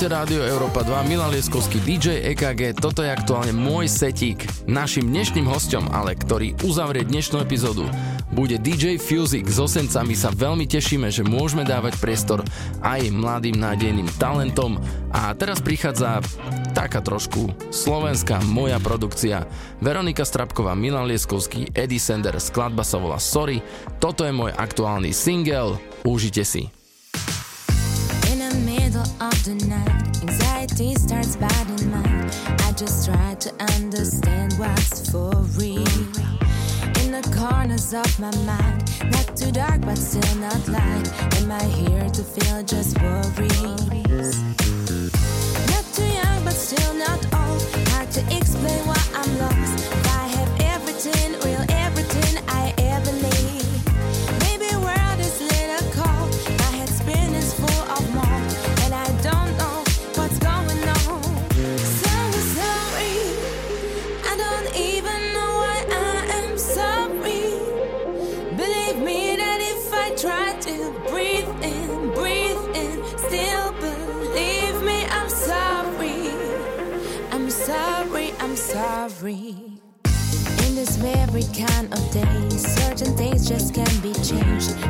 Počúvate Rádio Európa 2, Milan Lieskovský DJ EKG, toto je aktuálne môj setík. Našim dnešným hostom, ale ktorý uzavrie dnešnú epizódu, bude DJ Fuzik. S Osencami sa veľmi tešíme, že môžeme dávať priestor aj mladým nádejným talentom. A teraz prichádza taká trošku slovenská moja produkcia. Veronika Strapková, Milan Lieskovský, Eddie Sender, skladba sa volá Sorry. Toto je môj aktuálny single, užite si. In the middle of the night, anxiety starts biting mine. I just try to understand what's for real. In the corners of my mind, not too dark but still not light. Am I here to feel just worries? Not too young but still not old. Hard to explain why I'm lost. Still believe me, I'm sorry. I'm sorry, I'm sorry. In this very kind of day, certain things just can't be changed.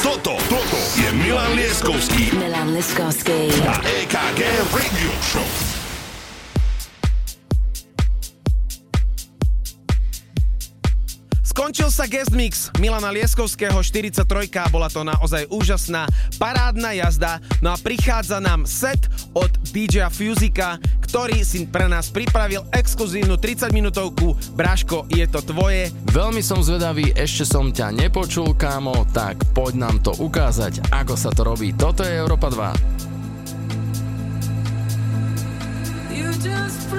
Toto, toto je Milan Lieskovský. Milan Lieskovský. A EKG Radio Show. Skončil sa guest mix Milana Lieskovského 43. Bola to naozaj úžasná, parádna jazda. No a prichádza nám set od DJ Fusika, ktorý si pre nás pripravil exkluzívnu 30 minútovku. Braško, je to tvoje. Veľmi som zvedavý, ešte som ťa nepočul, kámo, tak poď nám to ukázať, ako sa to robí. Toto je Európa 2. You just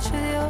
去需。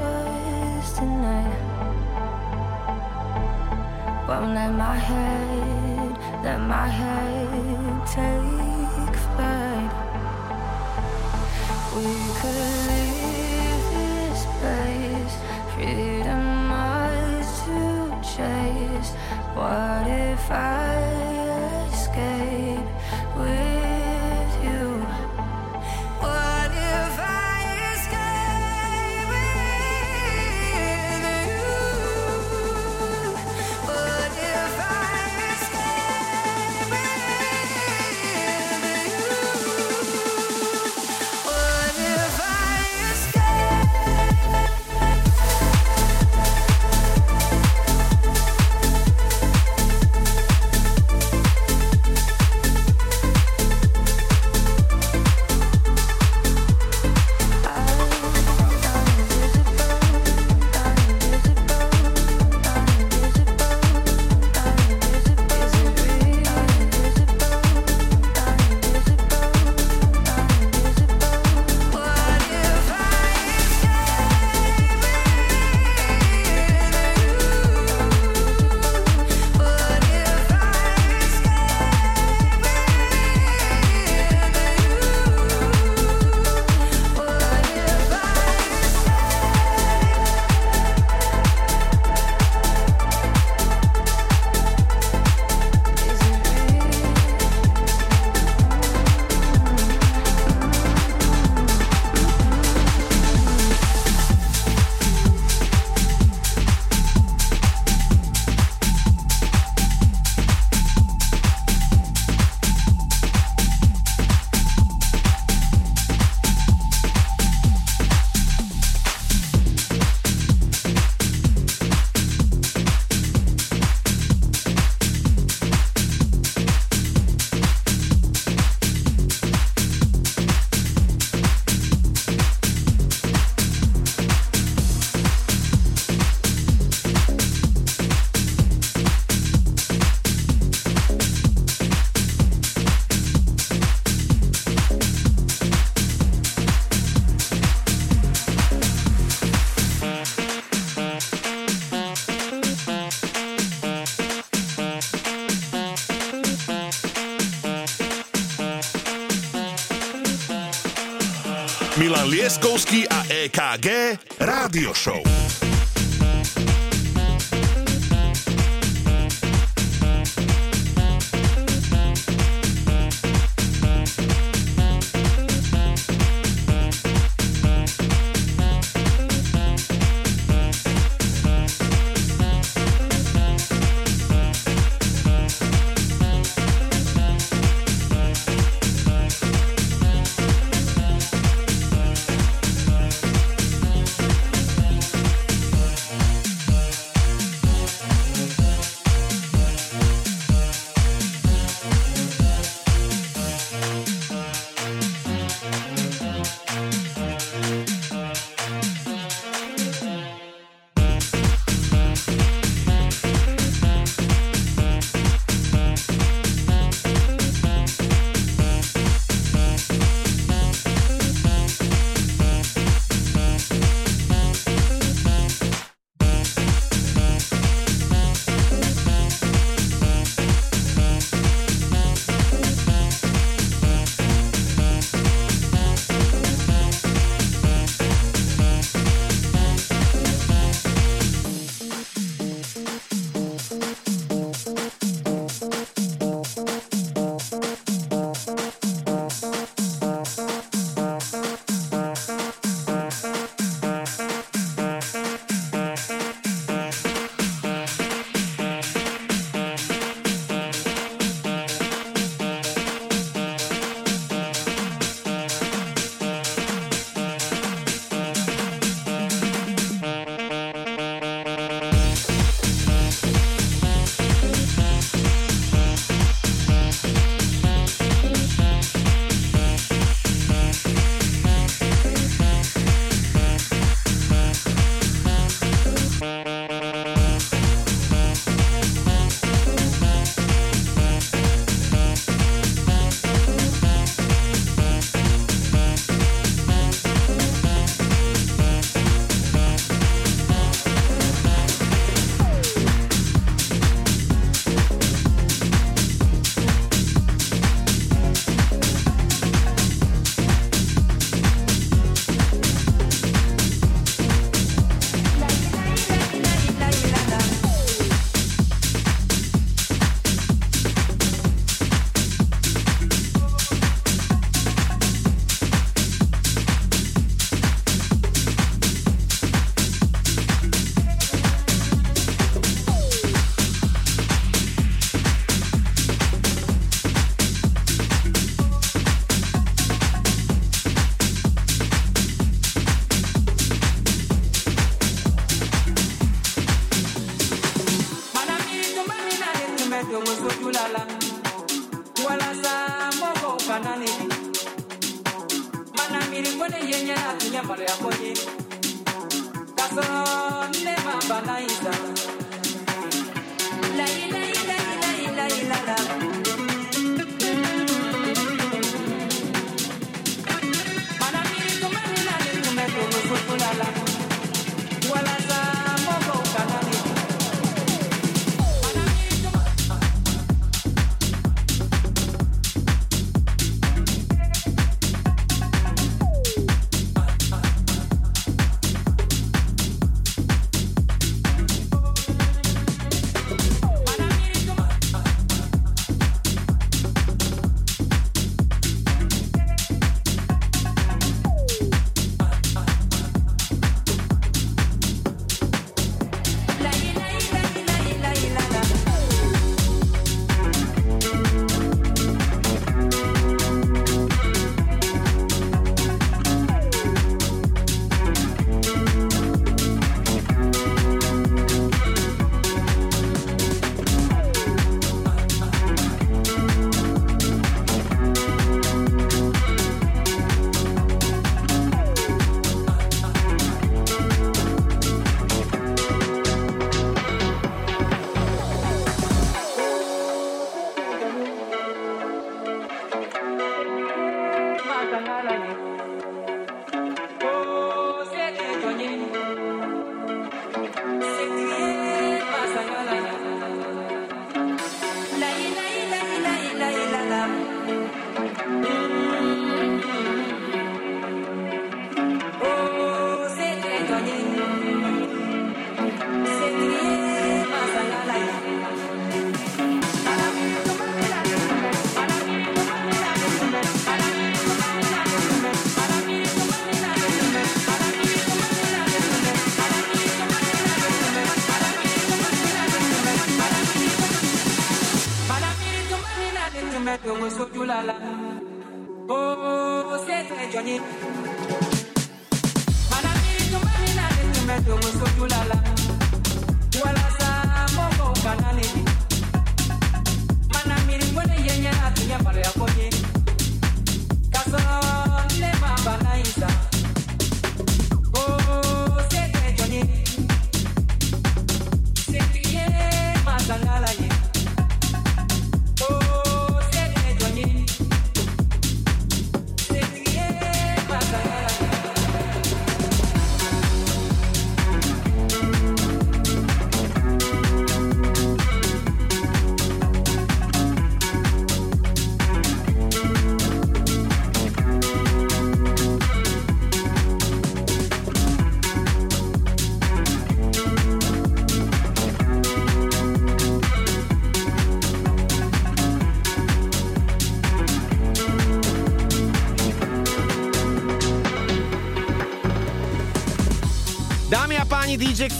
Milan Lieskovský a EKG Rádio Show.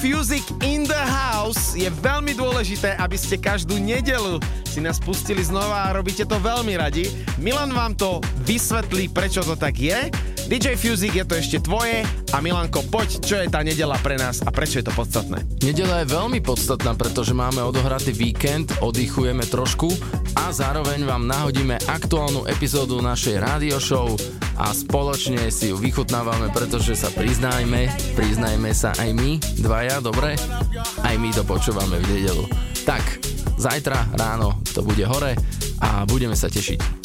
Fusic in the house. Je veľmi dôležité, aby ste každú nedelu si nás pustili znova a robíte to veľmi radi. Milan vám to vysvetlí, prečo to tak je. DJ Fusic je to ešte tvoje a Milanko, poď, čo je tá nedela pre nás a prečo je to podstatné? Nedela je veľmi podstatná, pretože máme odohratý víkend, oddychujeme trošku a zároveň vám nahodíme aktuálnu epizódu našej rádio show a spoločne si ju vychutnávame, pretože sa priznajme, priznajme sa aj my, dvaja, dobre? Aj my to počúvame v nedelu. Tak, zajtra ráno to bude hore a budeme sa tešiť.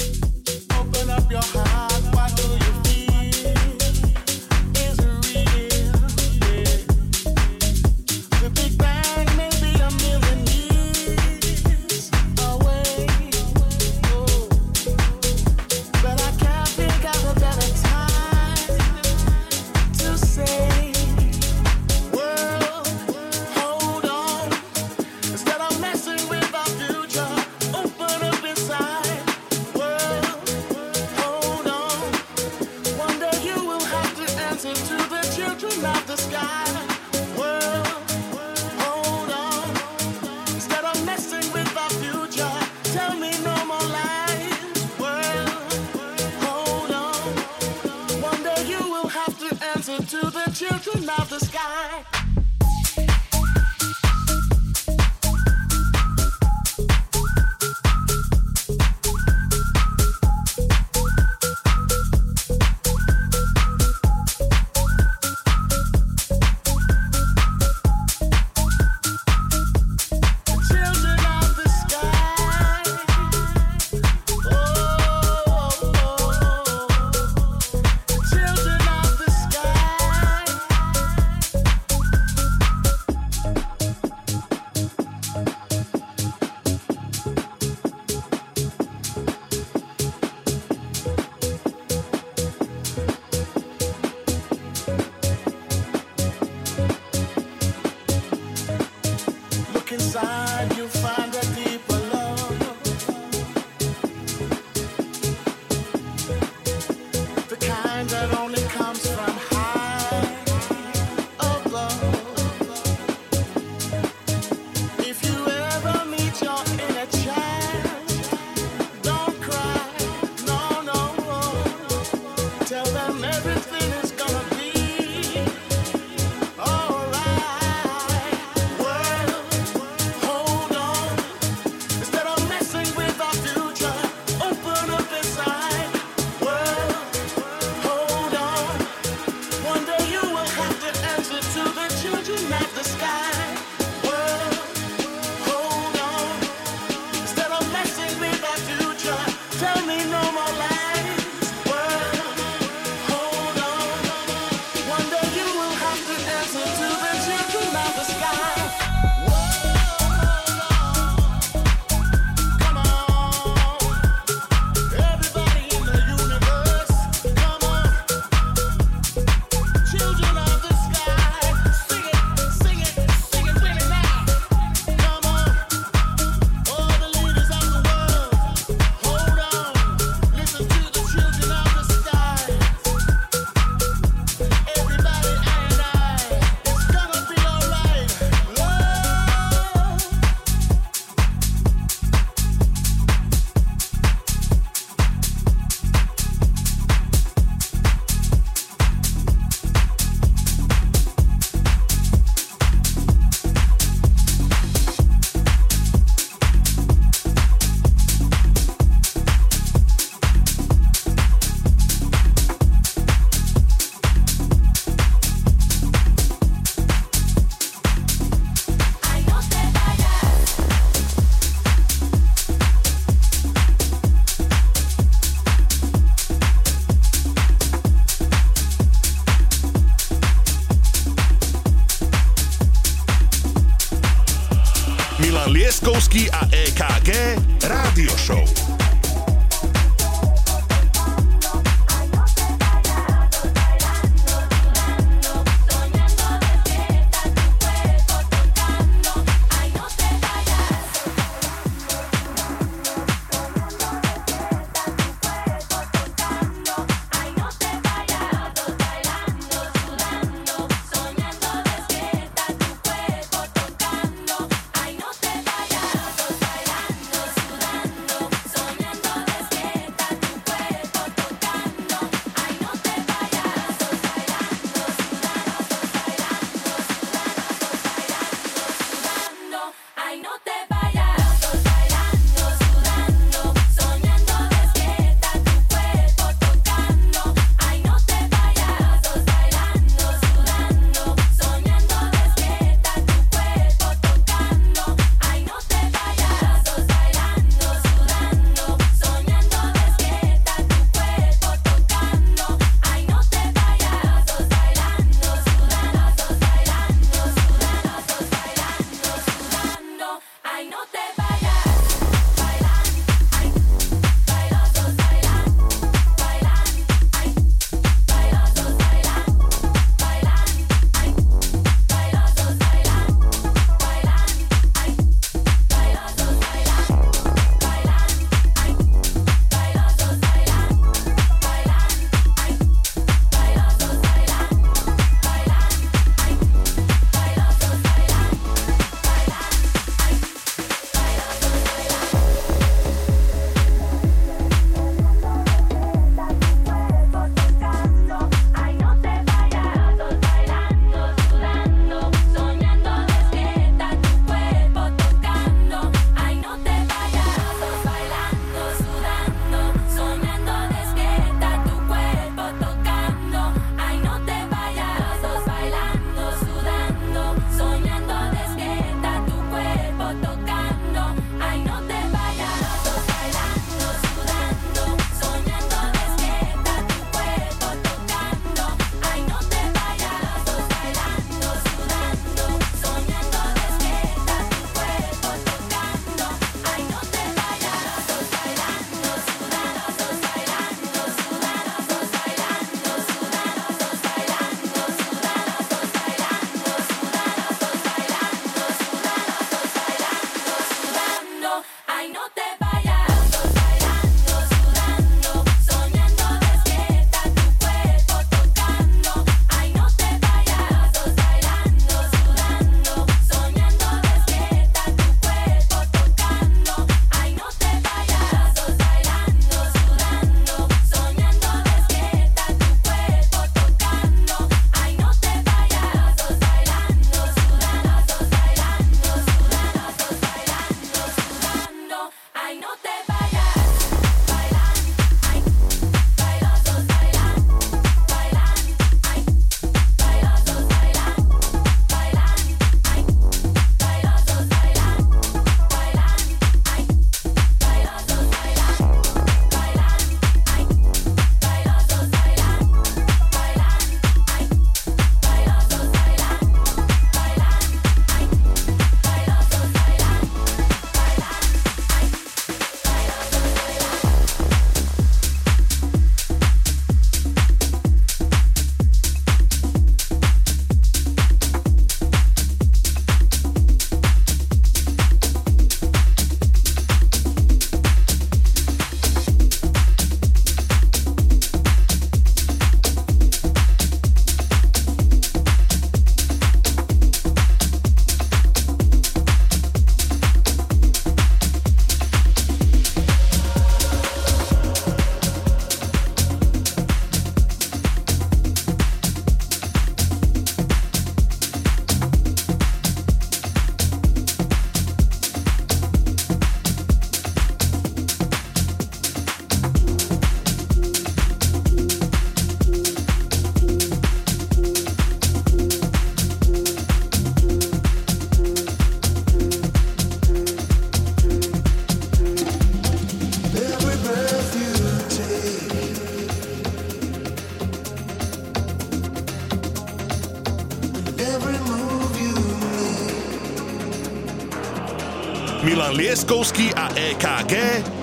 Lieskovský a EKG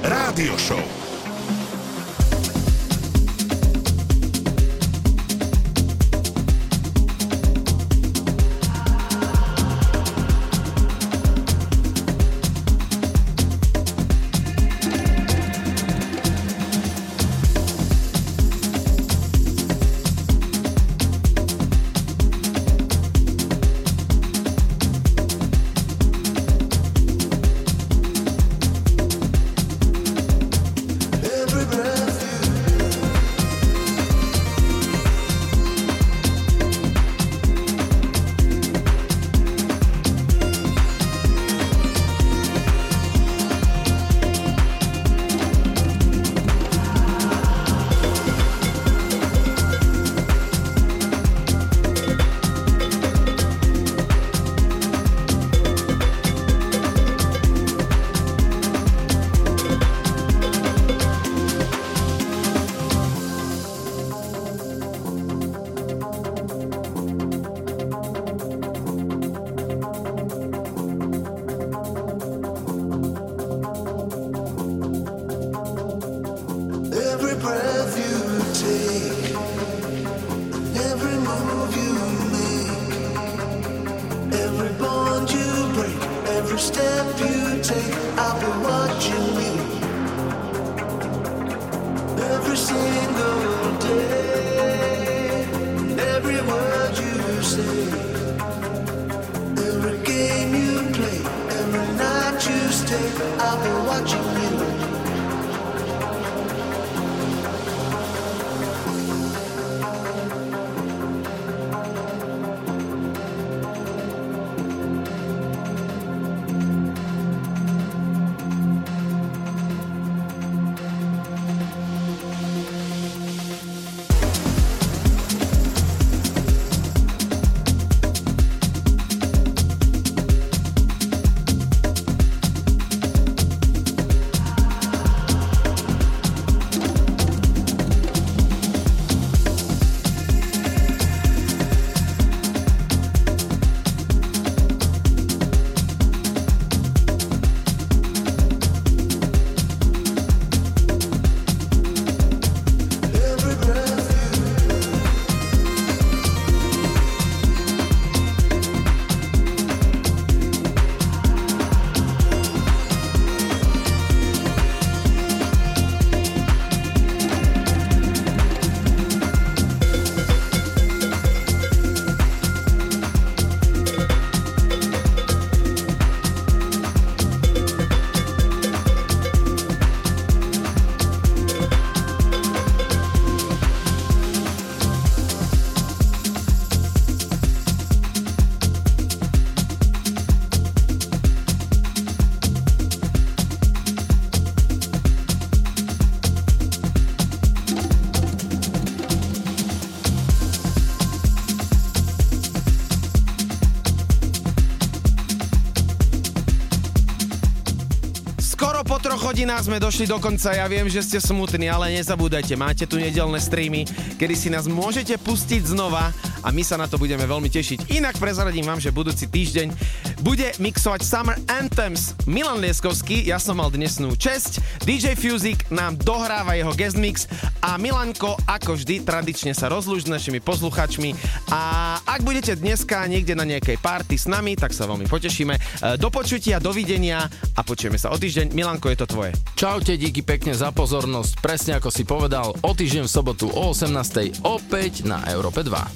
Rádio Show. Hodinách sme došli do konca. Ja viem, že ste smutní, ale nezabúdajte, máte tu nedelné streamy, kedy si nás môžete pustiť znova a my sa na to budeme veľmi tešiť. Inak prezradím vám, že budúci týždeň bude mixovať Summer Anthems Milan Lieskovský, ja som mal dnesnú česť, DJ Fuzik nám dohráva jeho guest mix a Milanko ako vždy tradične sa rozlúž s našimi posluchačmi a ak budete dneska niekde na nejakej party s nami, tak sa veľmi potešíme. E, Do počutia, dovidenia a počujeme sa o týždeň. Milanko, je to tvoje. Čaute, díky pekne za pozornosť. Presne ako si povedal, o týždeň v sobotu o 18.00 opäť na Európe 2.